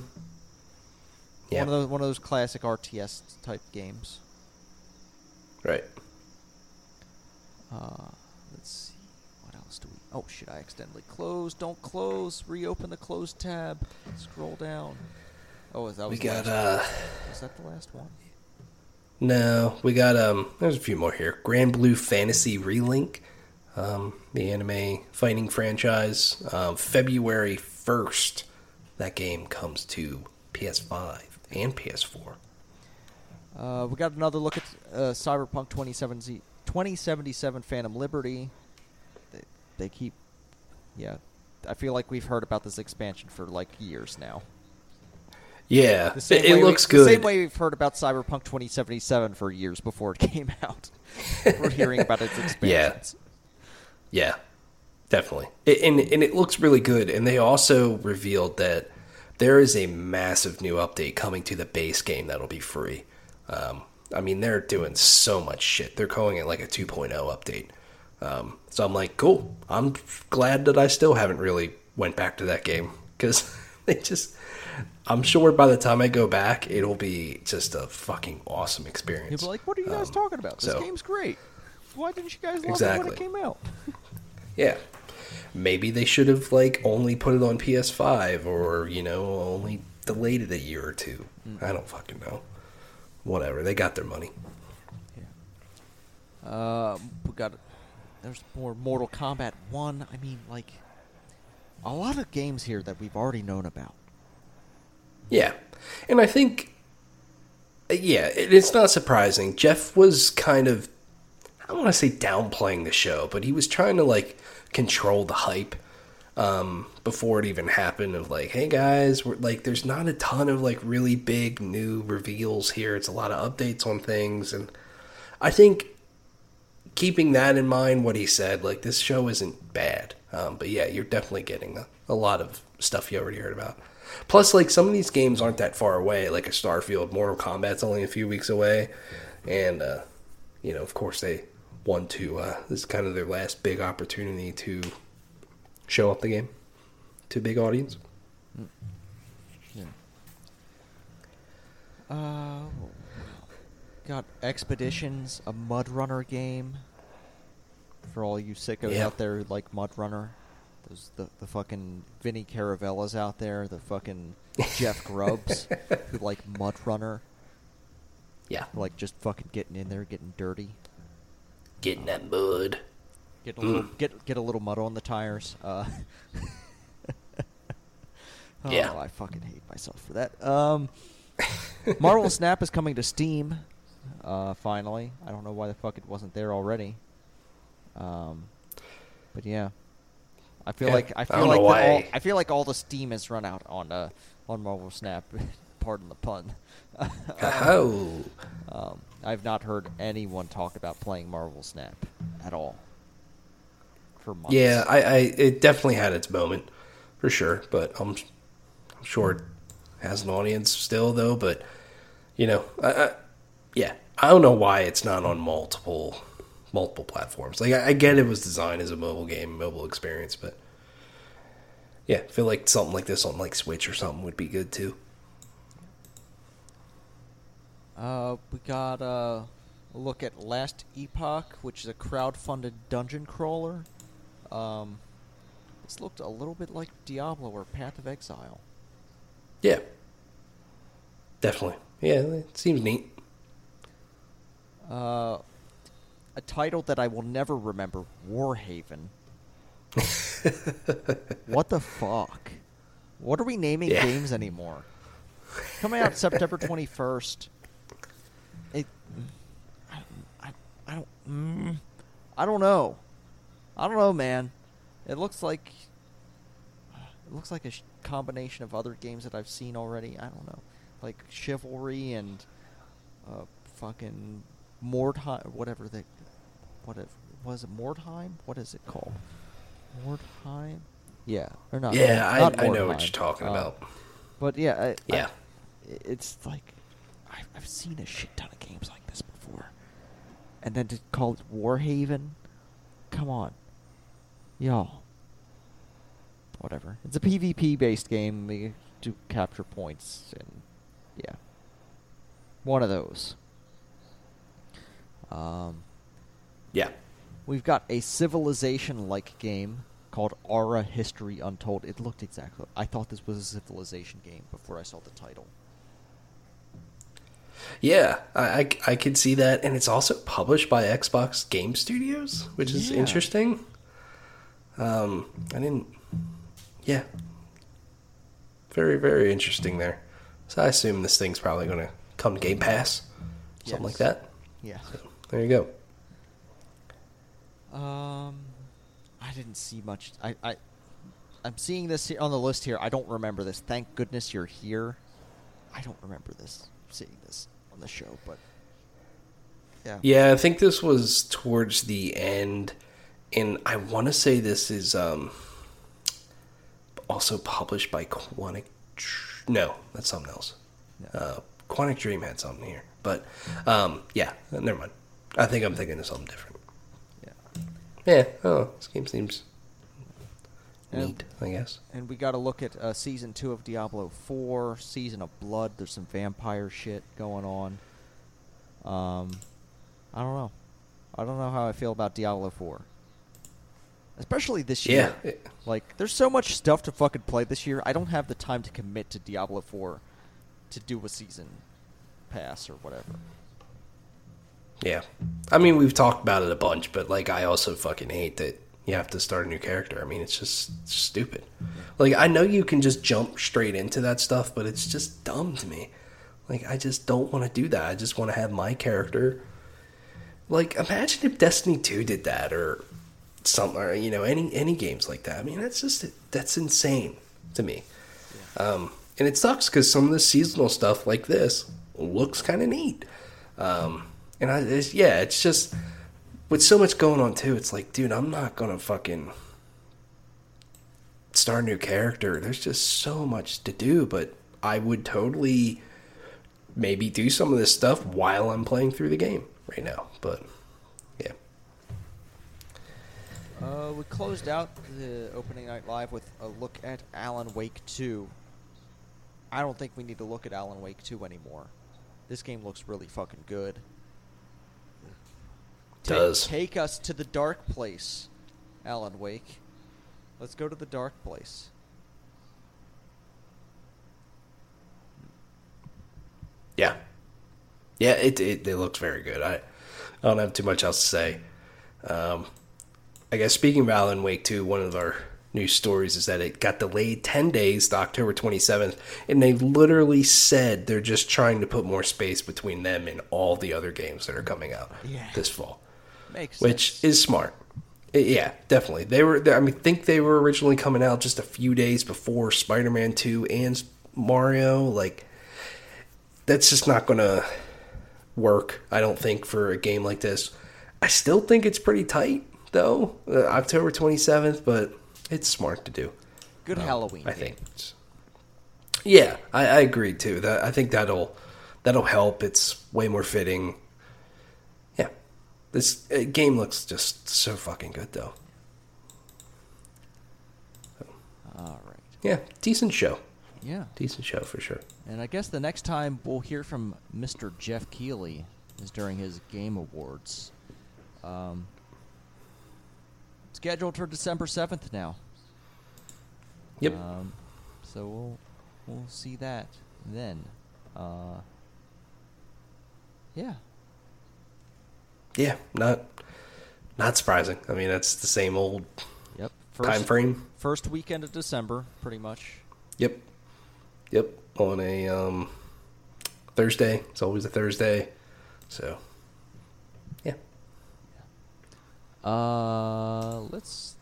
Yeah. One of those one of those classic RTS type games. Right. Uh, let's see. What else do we? Oh shit! I accidentally closed. Don't close. Reopen the closed tab. Scroll down. Oh, is that was We the got last uh one. Was that the last one? no, we got um there's a few more here. Granblue Fantasy Relink, um, the anime fighting franchise. Um, February first, that game comes to PS5 and PS4. Uh, we got another look at uh, Cyberpunk 2070 2077 Phantom Liberty. They, keep, yeah. I feel like we've heard about this expansion for like years now. Yeah, it, it looks we, good. The same way we've heard about Cyberpunk 2077 for years before it came out. We're hearing about its expansions. Yeah, definitely. It, and and it looks really good. And they also revealed that there is a massive new update coming to the base game that'll be free. Um, I mean, they're doing so much shit. They're calling it like a 2.0 update. Um, so I'm like, cool. I'm glad that I still haven't really went back to that game because they just. I'm sure by the time I go back, it'll be just a fucking awesome experience. People like, what are you guys Um, talking about? This so- game's great. Why didn't you guys love it when it came out? Yeah. Maybe they should have like only put it on PS5 or, you know, only delayed it a year or two. I don't fucking know. Whatever. They got their money. Uh, we got. There's more Mortal Kombat One. I mean, like, a lot of games here that we've already known about. Yeah. And I think yeah, it, it's not surprising. Geoff was kind of I don't want to say downplaying the show, but he was trying to like control the hype um, before it even happened. Of like, hey guys, we're like, there's not a ton of like really big new reveals here. It's a lot of updates on things, and I think keeping that in mind, what he said, like this show isn't bad. Um, but yeah, you're definitely getting a, a lot of stuff you already heard about. Plus, like some of these games aren't that far away. Like a Starfield, Mortal Kombat's only a few weeks away, and uh, you know, of course, they want to. Uh, this is kind of their last big opportunity to show up the game to a big audience. Yeah. Uh, got Expeditions, a MudRunner game. For all you sickos Yeah. out there who like MudRunner, there's the the fucking Vinny Caravellas out there, the fucking Jeff Grubbs who like Mud Runner, Yeah, like just fucking getting in there, getting dirty. getting that mud. Get a little get get a little mud on the tires. Uh, oh, Yeah. I fucking hate myself for that. Um, Marvel Snap is coming to Steam. Uh, finally, I don't know why the fuck it wasn't there already. Um, but yeah, I feel Yeah, like I I feel don't like all. I feel like all the steam has run out on uh on Marvel Snap. Pardon the pun. Oh. Um, I've not heard anyone talk about playing Marvel Snap at all. For months. Yeah, I, I it definitely had its moment for sure, but I'm, I'm sure it has an audience still though. But you know, I, I, yeah, I don't know why it's not on multiple multiple platforms. Like I, I get it was designed as a mobile game, mobile experience, but yeah, I feel like something like this on like Switch or something would be good too. Uh, we got uh, a look at Last Epoch, which is a crowd-funded dungeon crawler. Um, this looked a little bit like Diablo or Path of Exile. Yeah, definitely. Yeah, it seems neat. Uh, a title that I will never remember, Warhaven. what the fuck? What are we naming Yeah. games anymore? Coming out September 21st. It, I, I, I don't, mm, I don't know. I don't know, man. It looks like it looks like a sh- combination of other games that I've seen already. I don't know, like Chivalry and uh, fucking Mordheim, whatever they, what it was it Mordheim? What is it called? Mordheim? Yeah, or not? yeah, I, not I know what you're talking Uh, about. But yeah, I, Yeah. I, it's like I've, I've seen a shit ton of games like this before, and then to call it Warhaven, come on, y'all. Whatever. It's a PvP based game. We do capture points, and yeah, one of those. Um, Yeah. We've got a civilization-like game called Ara History Untold. It looked exactly. I thought this was a civilization game before I saw the title. Yeah, I, I, I could see that, and it's also published by Xbox Game Studios, which is Yeah. interesting. Um, I didn't. Yeah, very very interesting there. So I assume this thing's probably going to come to Game Pass, something like that. Yeah. There you go. Um, I didn't see much. I, I, I'm seeing this on the list here. I don't remember this. Thank goodness you're here. I don't remember this. Seeing this on the show, but yeah. Yeah, I think this was towards the end, and I want to say this is um, also published by Quantic. No, that's something else. No. Uh, Quantic Dream had something here, but um, yeah, never mind. I think I'm thinking of something different. Yeah. Yeah, oh, this game seems Yeah. neat. I guess. And we got to look at uh, season two of Diablo Four, Season of Blood. There's some vampire shit going on. Um, I don't know. I don't know how I feel about Diablo Four, especially this year. Yeah. Like, there's so much stuff to fucking play this year. I don't have the time to commit to Diablo Four to do a season pass or whatever. Yeah. I mean, we've talked about it a bunch, but like, I also fucking hate that you have to start a new character. I mean, it's just stupid. Like, I know you can just jump straight into that stuff, but it's just dumb to me. Like, I just don't want to do that. I just want to have my character. Like, imagine if Destiny 2 did that or something, or, you know, any, any games like that. I mean, that's just, that's insane to me. Um, and it sucks because some of the seasonal stuff like this looks kind of neat. Um, and I, it's, yeah, it's just with so much going on too. It's like, dude, I'm not gonna fucking start a new character. There's just so much to do, but I would totally maybe do some of this stuff while I'm playing through the game right now. But yeah, Uh, we closed out the opening night live with a look at Alan Wake 2. I don't think we need to look at Alan Wake 2 anymore. This game looks really fucking good. Ta- Does. take us to the dark place, Alan Wake. Let's go to the dark place. yeah, yeah. It it, it looks very good. I I don't have too much else to say. Um, I guess speaking of Alan Wake 2, one of our news stories is that it got delayed 10 days to October 27th, and they literally said they're just trying to put more space between them and all the other games that are coming out Yeah. this fall, Makes which sense. is smart. Yeah, definitely. They were. I mean, think they were originally coming out just a few days before Spider-Man Two and Mario. Like, that's just not gonna work. I don't think for a game like this. I still think it's pretty tight though, uh, October twenty seventh. But it's smart to do. good Halloween. I think. Yeah, I, I agree too. That I think that'll that'll help. It's way more fitting. This uh, game looks just so fucking good though. All right. Yeah, decent show. Yeah. Decent show for sure. And I guess the next time we'll hear from Mr. Geoff Keighley is during his Game Awards. Um, scheduled for December 7th now. Yep. Um, so we'll we'll see that then. Uh, yeah. Yeah, not not surprising. I mean, that's the same old Yep. First, time frame. First weekend of December, pretty much. Yep. Yep. On a um, Thursday. It's always a Thursday. So, yeah. Uh, let's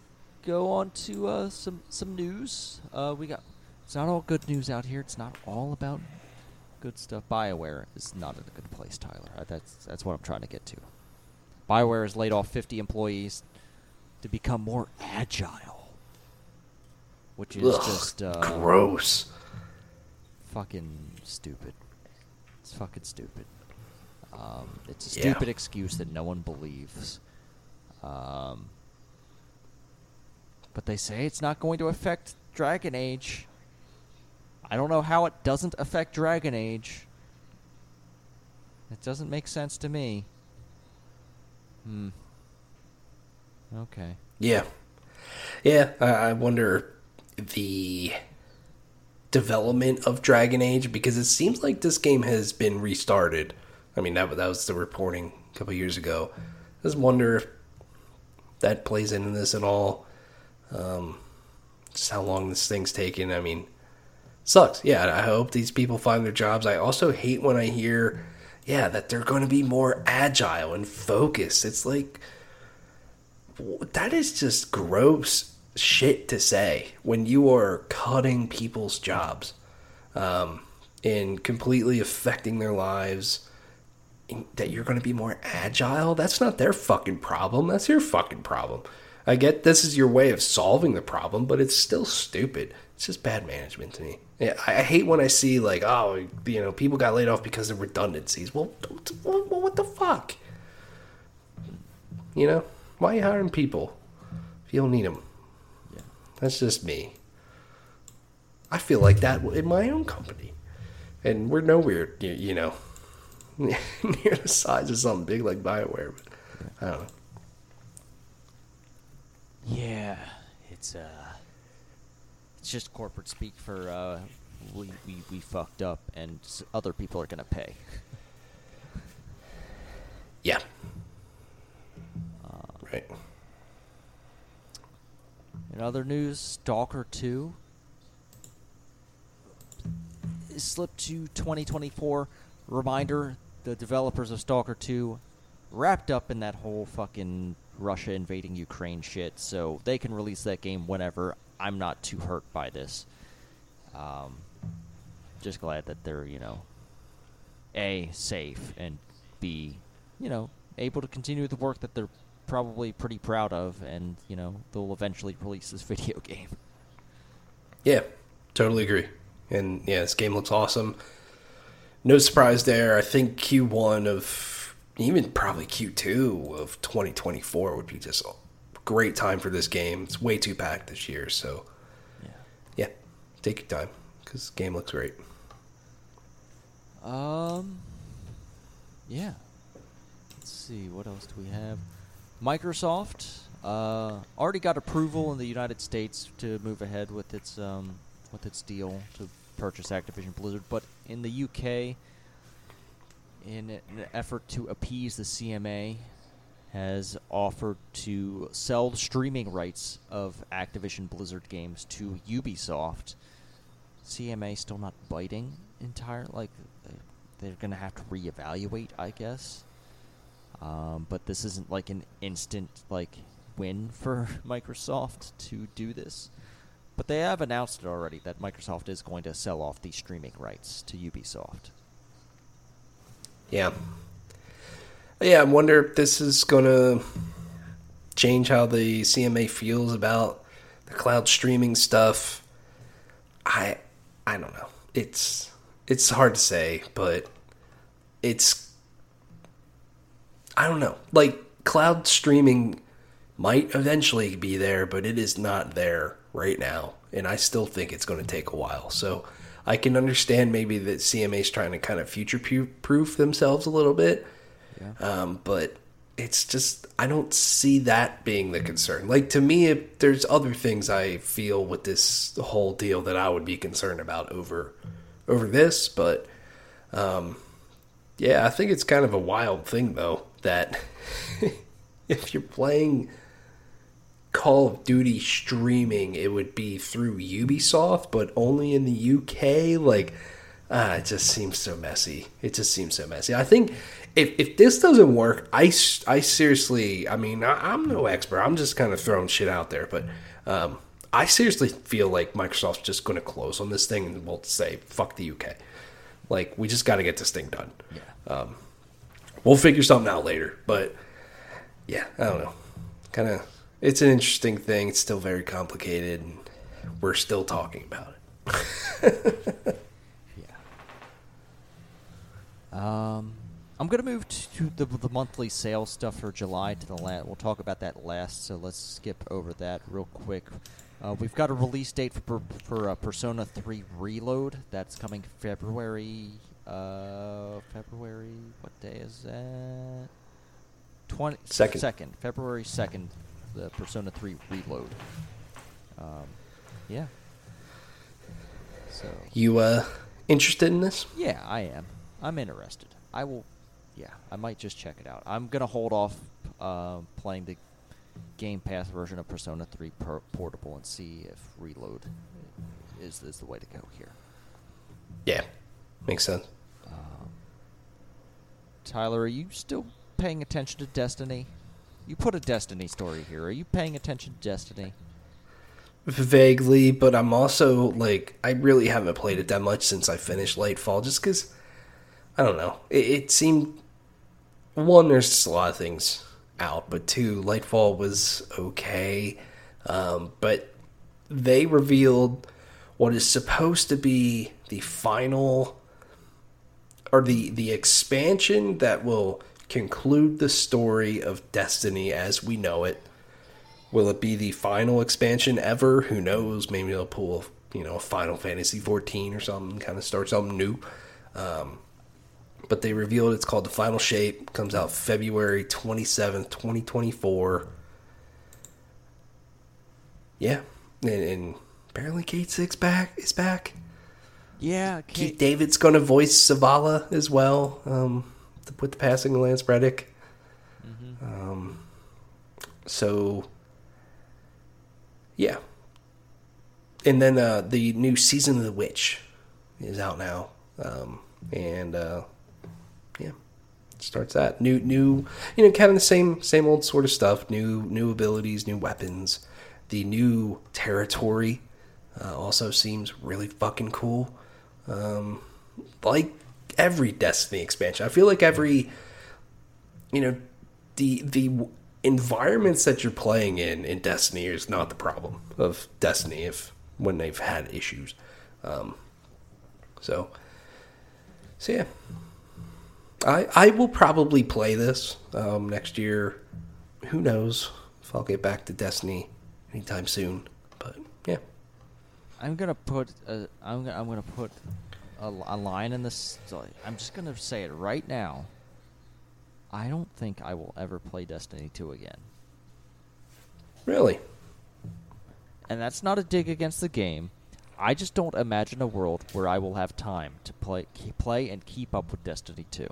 go on to uh, some some news. Uh, we got it's not all good news out here. It's not all about good stuff. Bioware is not in a good place, Tyler. Uh, That's that's what I'm trying to get to. Bioware has laid off 50 employees to become more agile, which is Ugh, just uh, gross. fucking stupid. It's fucking stupid. Um, it's a Yeah. stupid excuse that no one believes. Um, but they say it's not going to affect Dragon Age. I don't know how it doesn't affect Dragon Age. It doesn't make sense to me. Hmm. Okay. Yeah. Yeah, I, wonder the development of Dragon Age because it seems like this game has been restarted. I mean, that, that was the reporting a couple years ago. I just wonder if that plays into this at all. Um, just how long this thing's taken. I mean, sucks. Yeah, I hope these people find their jobs. I also hate when I hear, yeah, that they're going to be more agile and focused. It's like, that is just gross shit to say when you are cutting people's jobs um, and completely affecting their lives that you're going to be more agile? That's not their fucking problem. That's your fucking problem. I get this is your way of solving the problem but it's still stupid it's just bad management to me yeah, i I hate when i see like oh you know people got laid off because of redundancies well what what the fuck you know, why are you hiring people if you don't need them? Yeah. That's just me. I feel like that in my own company, and we're nowhere, you, you know, near the size of something big like Bioware. But I don't know. Yeah, it's uh, it's just corporate speak for uh, we we, we fucked up, and other people are gonna pay. Yeah. Right. In other news, Stalker Two is slipped to 2024. Reminder: the developers of Stalker Two wrapped up in that whole fucking Russia invading Ukraine shit, so they can release that game whenever. I'm not too hurt by this. Um, just glad that they're you know, a safe and b you know able to continue the work that they're probably pretty proud of, and you know they'll eventually release this video game. Yeah, totally agree. And yeah, this game looks awesome. No surprise there. I think Q1 of even probably Q2 of 2024 would be just great time for this game. It's way too packed this year, so Yeah. yeah, take your time because the game looks great. Um. Yeah. Let's see. What else do we have? Microsoft uh, already got approval in the United States to move ahead with its um, with its deal to purchase Activision Blizzard, but in the UK, in an effort to appease the CMA, has offered to sell streaming rights of Activision Blizzard games to Ubisoft. CMA still not biting entire like they're going to have to reevaluate, I guess. Um, but this isn't like an instant like win for Microsoft to do this. But they have announced it already that Microsoft is going to sell off the streaming rights to Ubisoft. Yeah. Yeah, I wonder if this is going to change how the CMA feels about the cloud streaming stuff. I I don't know. It's it's hard to say, but it's I don't know. Like cloud streaming might eventually be there, but it is not there right now, and I still think it's going to take a while. So I can understand maybe that CMA is trying to kind of future proof themselves a little bit, yeah. um, but it's just I don't see that being the concern. Like to me, there's other things I feel with this whole deal that I would be concerned about over over this, but um, yeah, I think it's kind of a wild thing though that if you're playing Call of Duty streaming, it would be through Ubisoft, but only in the UK. Like, ah, it just seems so messy. It just seems so messy. I think if, if this doesn't work, I, I seriously, I mean, I, am no expert. I'm just kind of throwing shit out there, but um, I seriously feel like Microsoft's just going to close on this thing and we'll say, fuck the UK. Like, we just got to get this thing done. Yeah. Um, we'll figure something out later, but yeah, I don't know. Kind of it's an interesting thing. It's still very complicated. And we're still talking about it. yeah. Um, I'm gonna move to the, the monthly sales stuff for July to the last. We'll talk about that last. So let's skip over that real quick. Uh, we've got a release date for for uh, Persona 3 Reload. That's coming February. Uh, February. What day is that? Twenty second. Second. February second the Persona 3 Reload. Um, yeah. So you uh interested in this? Yeah, I am. I'm interested. I will. Yeah, I might just check it out. I'm gonna hold off uh, playing the Game Pass version of Persona 3 per- Portable and see if Reload is is the way to go here. Yeah, makes sense. Um, Tyler, are you still paying attention to Destiny? You put a Destiny story here. Are you paying attention to Destiny? Vaguely, but I'm also like I really haven't played it that much since I finished Lightfall, just because I don't know. It, it seemed one, there's just a lot of things out, but two, Lightfall was okay. Um, but they revealed what is supposed to be the final or the the expansion that will conclude the story of Destiny as we know it. Will it be the final expansion ever? Who knows? Maybe they'll pull, you know, Final Fantasy 14 or something, kind of start something new. Um, but they revealed it's called The Final Shape. Comes out February 27th, 2024. Yeah, and, and apparently Cayde-6 back is back. Yeah, Cayde. Keith David's going to voice Zavala as well. Um, with the passing of Lance Reddick. Mm-hmm. Um, so, yeah. And then uh, the new season of The Witch is out now, um, and uh, starts that new new you know kind of the same same old sort of stuff. New new abilities, new weapons. The new territory uh, also seems really fucking cool. Um, like every Destiny expansion. I feel like every you know the the environments that you're playing in in Destiny is not the problem of Destiny if when they've had issues. Um, so so yeah. I I will probably play this um, next year. Who knows if I'll get back to Destiny anytime soon, but yeah. I'm gonna put a, I'm gonna, I'm gonna put a, a line in this. I'm just going to say it right now. I don't think I will ever play Destiny 2 again. Really? And that's not a dig against the game. I just don't imagine a world where I will have time to play play and keep up with Destiny 2.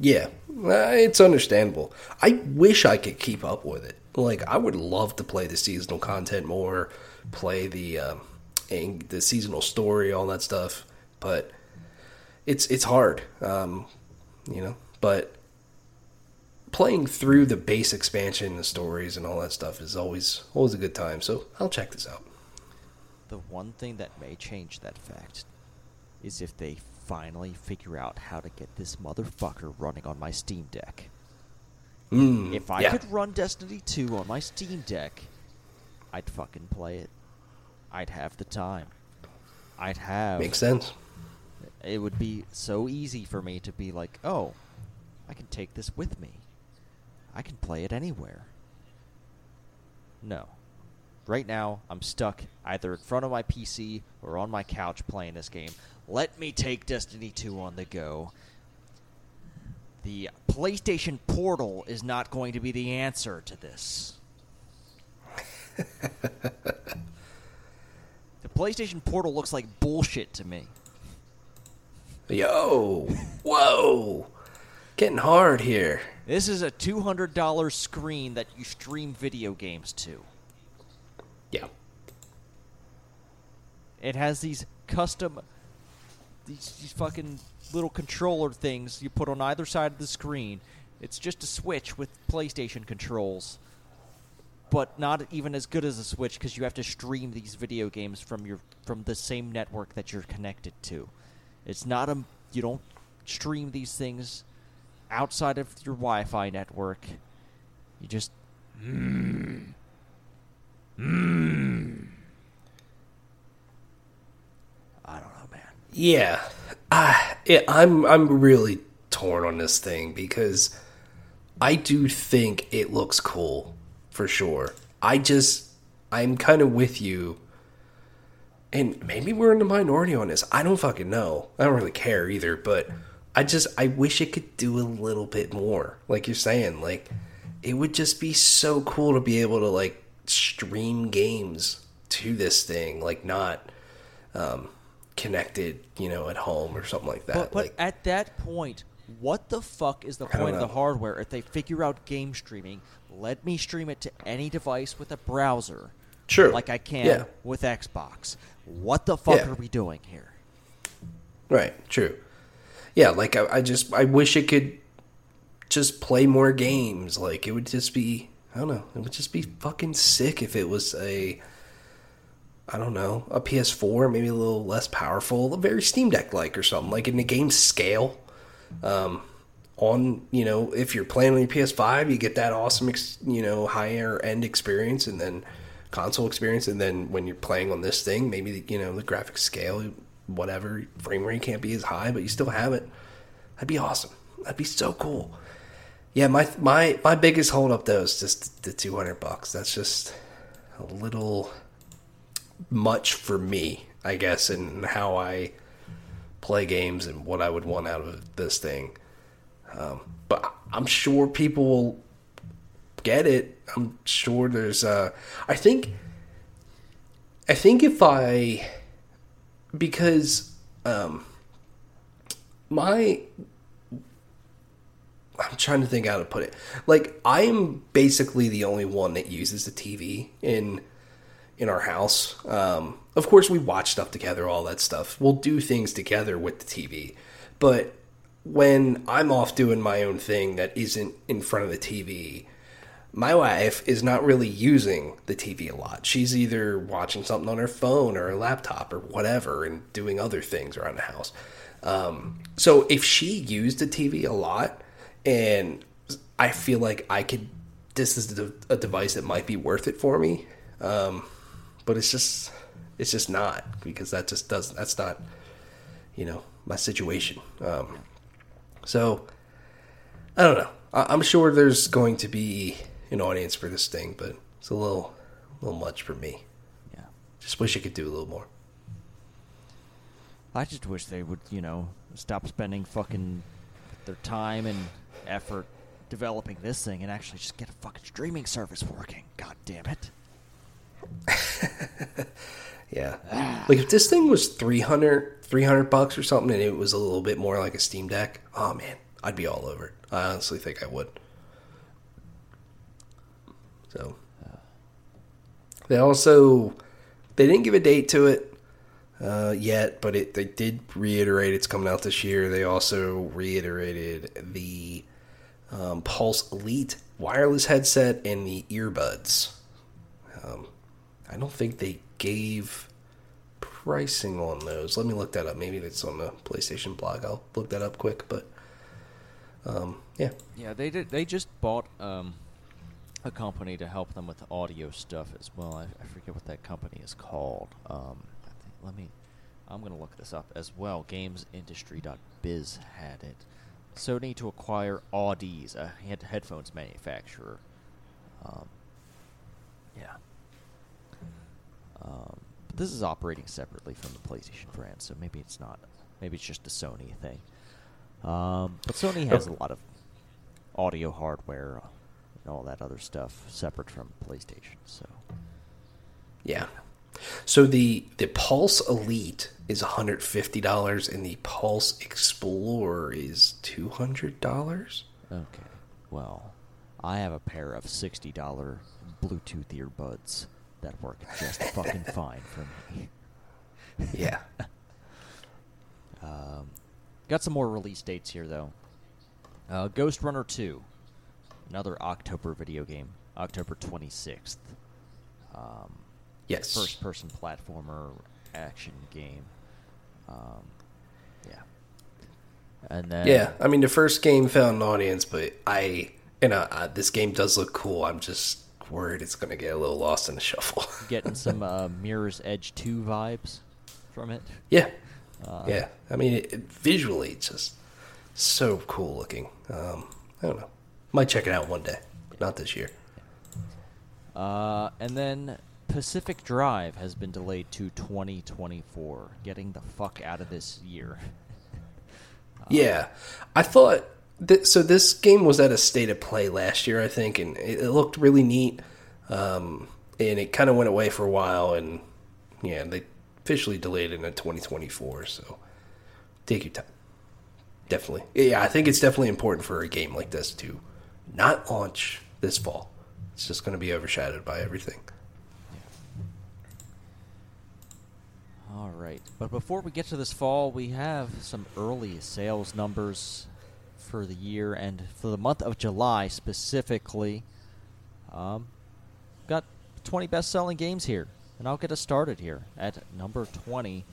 Yeah, uh, it's understandable. I wish I could keep up with it. Like, I would love to play the seasonal content more, play the um, the seasonal story, all that stuff. But it's it's hard, um, you know. But playing through the base expansion, the stories, and all that stuff is always always a good time. So I'll check this out. The one thing that may change that fact is if they finally figure out how to get this motherfucker running on my Steam Deck. Mm, if I yeah. could run Destiny 2 on my Steam Deck, I'd fucking play it. I'd have the time. I'd have. Makes sense. It would be so easy for me to be like, oh, I can take this with me. I can play it anywhere. No. Right now, I'm stuck either in front of my PC or on my couch playing this game. Let me take Destiny 2 on the go. The PlayStation Portal is not going to be the answer to this. the PlayStation Portal looks like bullshit to me. Yo, whoa, getting hard here. This is a $200 screen that you stream video games to. Yeah. It has these custom these, these fucking little controller things you put on either side of the screen. It's just a Switch with PlayStation controls, but not even as good as a Switch because you have to stream these video games from your from the same network that you're connected to. It's not a you don't stream these things outside of your Wi-Fi network. You just mm, mm. I don't know, man. Yeah, uh, it, I'm I'm really torn on this thing because I do think it looks cool for sure. I just I'm kind of with you, and maybe we're in the minority on this. I don't fucking know. I don't really care either, but I just I wish it could do a little bit more. Like you're saying, like it would just be so cool to be able to like stream games to this thing, like not. Um, connected, you know, at home or something like that. But, but like, at that point, what the fuck is the point of the hardware if they figure out game streaming? Let me stream it to any device with a browser. True. Like I can yeah. with Xbox. What the fuck yeah. are we doing here? Right. True. Yeah. Like I, I just I wish it could just play more games. Like it would just be I don't know. It would just be fucking sick if it was a I don't know, a PS4, maybe a little less powerful, a very Steam Deck like or something, like in the game scale. Um, on you know, if you're playing on your PS5, you get that awesome, ex- you know, higher end experience, and then console experience, and then when you're playing on this thing, maybe the, you know the graphics scale, whatever frame rate can't be as high, but you still have it. That'd be awesome. That'd be so cool. Yeah, my my my biggest holdup though is just the two hundred bucks. That's just a little much for me, I guess, and how I play games and what I would want out of this thing. Um, but I'm sure people will get it. I'm sure there's. Uh, I think. I think if I, because um, my I'm trying to think how to put it. Like I am basically the only one that uses the TV in in our house. Um, of course, we watch stuff together, all that stuff. We'll do things together with the TV. But when I'm off doing my own thing that isn't in front of the TV, my wife is not really using the TV a lot. She's either watching something on her phone or her laptop or whatever and doing other things around the house. Um, so if she used the TV a lot, and I feel like I could, this is a device that might be worth it for me. Um, but it's just it's just not because that just does that's not you know my situation. Um, so i don't know. I, i'm sure there's going to be an audience for this thing but it's a little a little much for me. Yeah. Just wish i could do a little more. I just wish they would you know stop spending fucking their time and effort developing this thing and actually just get a fucking streaming service working. God damn it yeah. Like if this thing was 300, 300 bucks or something and it was a little bit more like a Steam Deck, oh man, I'd be all over it. I honestly think I would. So they also they didn't give a date to it uh, yet, but it they did reiterate it's coming out this year. They also reiterated the um, Pulse Elite wireless headset and the earbuds. Um, I don't think they gave pricing on those. Let me look that up. Maybe it's on the PlayStation blog. I'll look that up quick. But um, yeah, Yeah, they did. They just bought um, a company to help them with audio stuff as well. I, I forget what that company is called. Um, think, let me. I'm gonna look this up as well. GamesIndustry.biz had it. Sony to acquire Audeze, a head- headphones manufacturer. Um, yeah. Um, but this is operating separately from the PlayStation brand, so maybe it's not. Maybe it's just a Sony thing. Um, but Sony has a lot of audio hardware uh, and all that other stuff separate from PlayStation. So yeah. So the the Pulse Elite is hundred fifty dollars, and the Pulse Explorer is two hundred dollars. okay, well, I have a pair of sixty dollar Bluetooth earbuds that work just fucking fine for me. Yeah. Um, got some more release dates here though. Uh, Ghostrunner Two, another October video game, October twenty sixth. Um, Yes. first person platformer action game. Um, yeah. And then Yeah, I mean the first game found an audience, but I you know uh, this game does look cool. I'm just worried it's going to get a little lost in the shuffle. getting some uh, Mirror's Edge 2 vibes from it. yeah, Uh, yeah. I mean it, it- visually, it's just so cool looking. Um, I don't know. Might check it out one day, but not this year. Uh, and then Pacific Drive has been delayed to 2024. Getting the fuck out of this year. Yeah, I thought th- so. This game was at a state of play last year, I think, and it, it looked really neat. Um, and it kind of went away for a while, and yeah, they officially delayed it in 2024. So take your time. Definitely, yeah. I think it's definitely important for a game like this to not launch this fall. It's just going to be overshadowed by everything. All right. But before we get to this fall, we have some early sales numbers for the year and for the month of July specifically. Um, got 20 best selling games here. And I'll get us started here at number 20.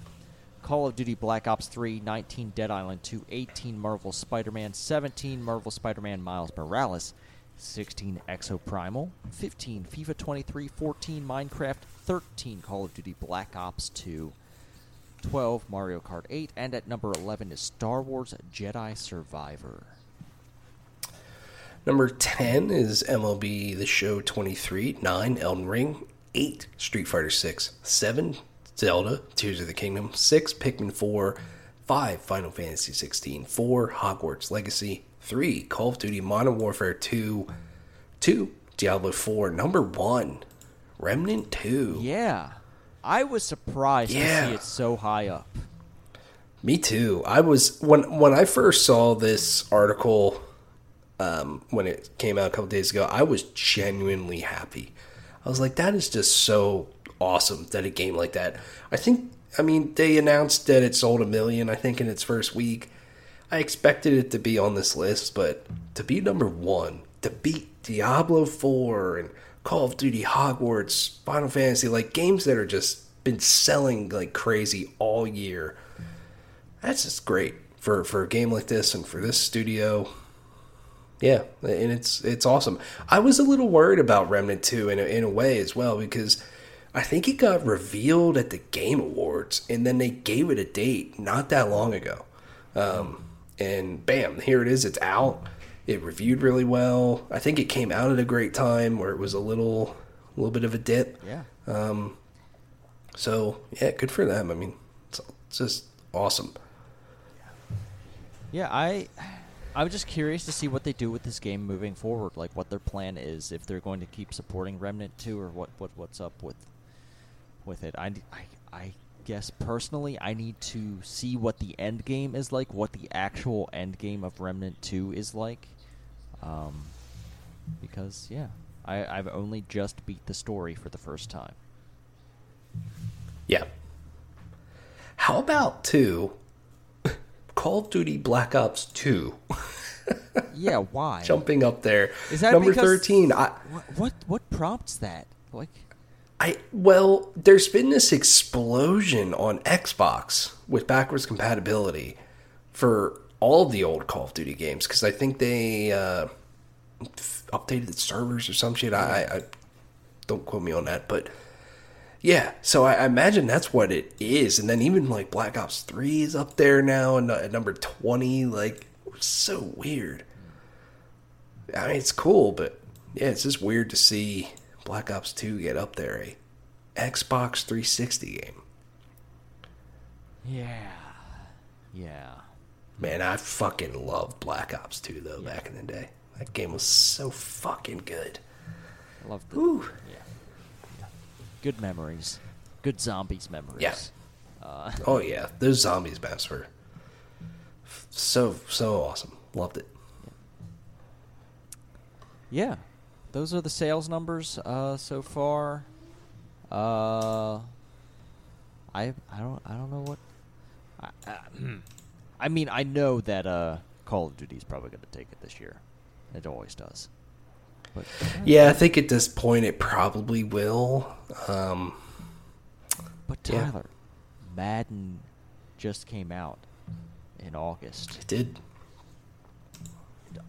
Call of Duty Black Ops 3, 19 Dead Island 2, 18 Marvel Spider Man, 17 Marvel Spider Man Miles Morales, 16 Exoprimal, 15 FIFA 23, 14 Minecraft, 13 Call of Duty Black Ops 2, 12 Mario Kart 8, and at number 11 is Star Wars Jedi Survivor. Number 10 is MLB The Show 23, 9 Elden Ring, 8 Street Fighter 6, 7 Zelda Tears of the Kingdom, 6 Pikmin 4, 5 Final Fantasy 16, 4 Hogwarts Legacy, 3 Call of Duty Modern Warfare 2, 2 Diablo 4, number 1 Remnant 2. Yeah. I was surprised to see it so high up. Me too. I was when when I first saw this article um, when it came out a couple days ago. I was genuinely happy. I was like, that is just so awesome that a game like that. I think. I mean, they announced that it sold a million. I think in its first week. I expected it to be on this list, but to be number one, to beat Diablo Four and Call of Duty Hogwarts, Final Fantasy, like games that are just been selling like crazy all year that's just great for for a game like this and for this studio. Yeah, and it's it's awesome. I was a little worried about Remnant 2 in a, in a way as well because I think it got revealed at the Game Awards and then they gave it a date not that long ago. Um, and bam, here it is. It's out. It reviewed really well. I think it came out at a great time where it was a little a little bit of a dip. Yeah. Um, So yeah, good for them. I mean, it's, it's just awesome. Yeah, I I'm just curious to see what they do with this game moving forward, like what their plan is, if they're going to keep supporting Remnant 2 or what, what what's up with with it. I, I, I guess personally, I need to see what the end game is like, what the actual end game of Remnant Two is like, um, because yeah, I, I've only just beat the story for the first time. Yeah. How about two? Call of Duty Black Ops Two. yeah, why? Jumping up there. Is that number because- thirteen? I, What what what prompts that? Like, I well, there's been this explosion on Xbox with backwards compatibility for all the old Call of Duty games because I think they uh, updated the servers or some shit. I, I, don't quote me on that, but yeah. So I, I imagine that's what it is. And then even like Black Ops Three is up there now and at number twenty. Like so weird. I mean, it's cool, but yeah, it's just weird to see Black Ops 2 get up there, a Xbox 360 game. yeah, yeah. Man, I fucking loved Black Ops 2 though back in the day. That game was so fucking good. I love the Whew. yeah. yeah. Good memories, good zombies memories. Yeah. Uh, Oh yeah, those zombies maps were so so awesome. Loved it. yeah, those are the sales numbers uh, so far. Uh, I I don't I don't know what. I, I, mean, I know that uh, Call of Duty is probably going to take it this year. It always does. But Yeah, I think at this point it probably will. Um, but Yeah. Tyler, Madden just came out in August. it did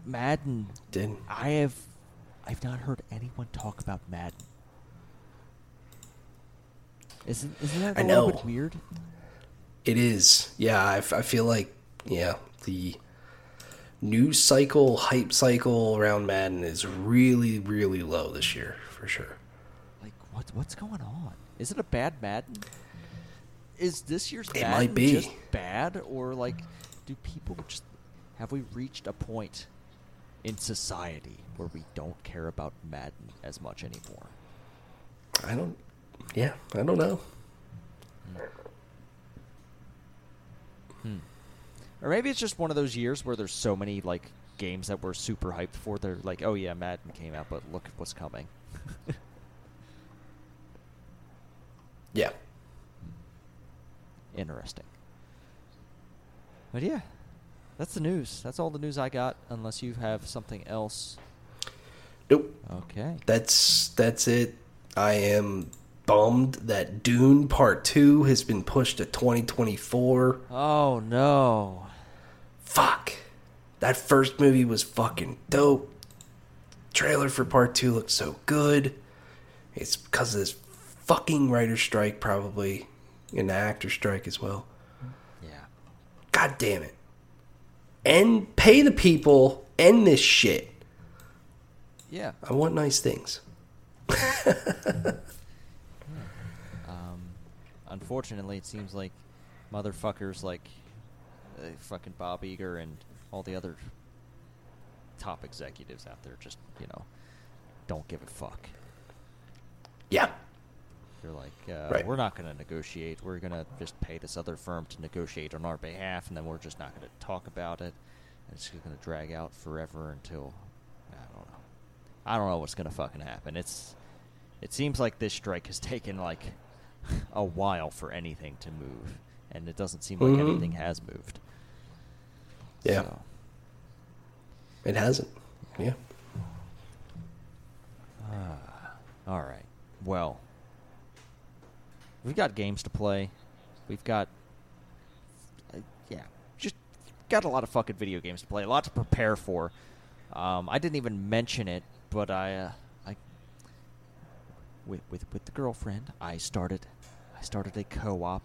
Madden did. I have I've not heard anyone talk about Madden. Isn't isn't that a I little bit weird? It is. Yeah, I, f- I feel like yeah, the news cycle, hype cycle around Madden is really really low this year for sure. Like what what's going on? Is it a bad Madden? Is this year's It Madden might be. just bad or like do people just have we reached a point in society where we don't care about Madden as much anymore? I don't yeah, I don't know. Hmm. Or maybe it's just one of those years where there's so many like games that we're super hyped for. They're like, oh yeah, Madden came out, but look at what's coming. Yeah. Interesting. But yeah, that's the news. That's all the news I got. Unless you have something else. Nope. Okay. That's that's it. I am bummed that Dune Part 2 has been pushed to 2024. Oh no. Fuck. That first movie was fucking dope. Trailer for part two looks so good. It's because of this fucking writer strike, probably, and the actor strike as well. Yeah. God damn it. And pay the people, end this shit. Yeah. I want nice things. Um, unfortunately, it seems like motherfuckers like uh, fucking Bob Iger and all the other top executives out there just you know don't give a fuck. Yeah. They're like, uh, Right. we're not going to negotiate. We're going to just pay this other firm to negotiate on our behalf, and then we're just not going to talk about it. And it's just going to drag out forever until I don't know. I don't know what's going to fucking happen. It's it seems like this strike has taken like a while for anything to move, and it doesn't seem like Mhm. anything has moved. Yeah. So, It hasn't. Yeah. all right. Well, we've got games to play. We've got, uh, yeah, just got a lot of fucking video games to play. A lot to prepare for. Um, I didn't even mention it, but I, uh, I, with with with the girlfriend, I started, I started a co-op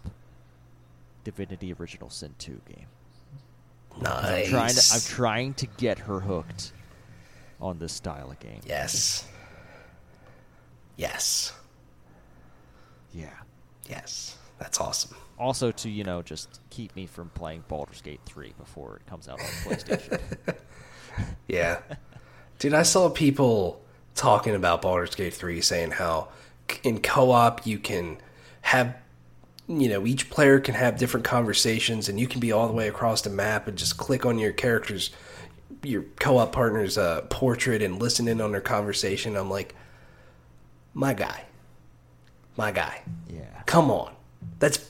Divinity Original Sin two game. Nice. I'm trying to, I'm trying to get her hooked on this style of game. Yes. Yes. Yeah. Yes. That's awesome. Also to, you know, just keep me from playing Baldur's Gate 3 before it comes out on PlayStation. Yeah. Dude, I saw people talking about Baldur's Gate 3 saying how in co op you can have you know, each player can have different conversations, and you can be all the way across the map and just click on your character's, your co-op partner's uh, portrait and listen in on their conversation. I'm like, my guy, my guy. Yeah. Come on, that's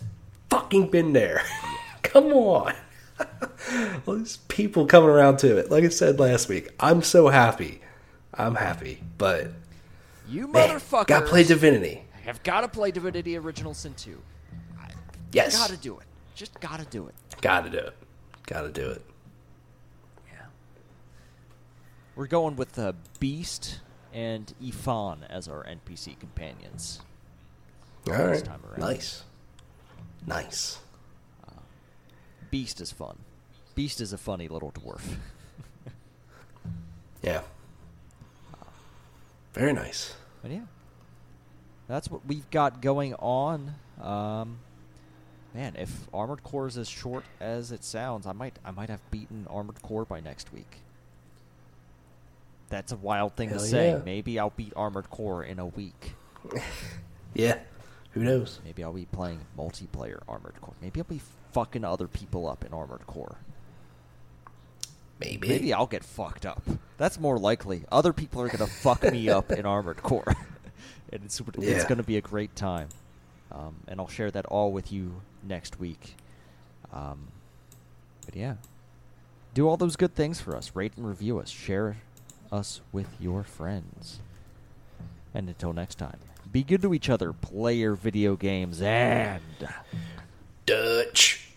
fucking been there. Come on. All these people coming around to it. Like I said last week, I'm so happy. I'm happy, but You man, motherfuckers gotta play Divinity. I have got to play Divinity Original Sin 2. Yes, Got to do it. Just got to do it. gotta do it. Gotta do it. Yeah. We're going with uh, Beast and Ifan as our NPC companions. All This right, time around. nice, nice. Beast is fun. Beast is a funny little dwarf. Yeah, very nice. But yeah, that's what we've got going on. Um, man, if Armored Core is as short as it sounds, I might I might have beaten Armored Core by next week. That's a wild thing to say. yeah. Maybe I'll beat Armored Core in a week. Yeah, who knows? Maybe I'll be playing multiplayer Armored Core. Maybe I'll be fucking other people up in Armored Core. Maybe. Maybe I'll get fucked up. That's more likely. Other people are gonna fuck me up in Armored Core, and it's it's Yeah. gonna be a great time. Um, and I'll share that all with you next week. Um, but yeah, do all those good things for us. Rate and review us. Share us with your friends. And until next time, be good to each other. Play your video games and Dutch.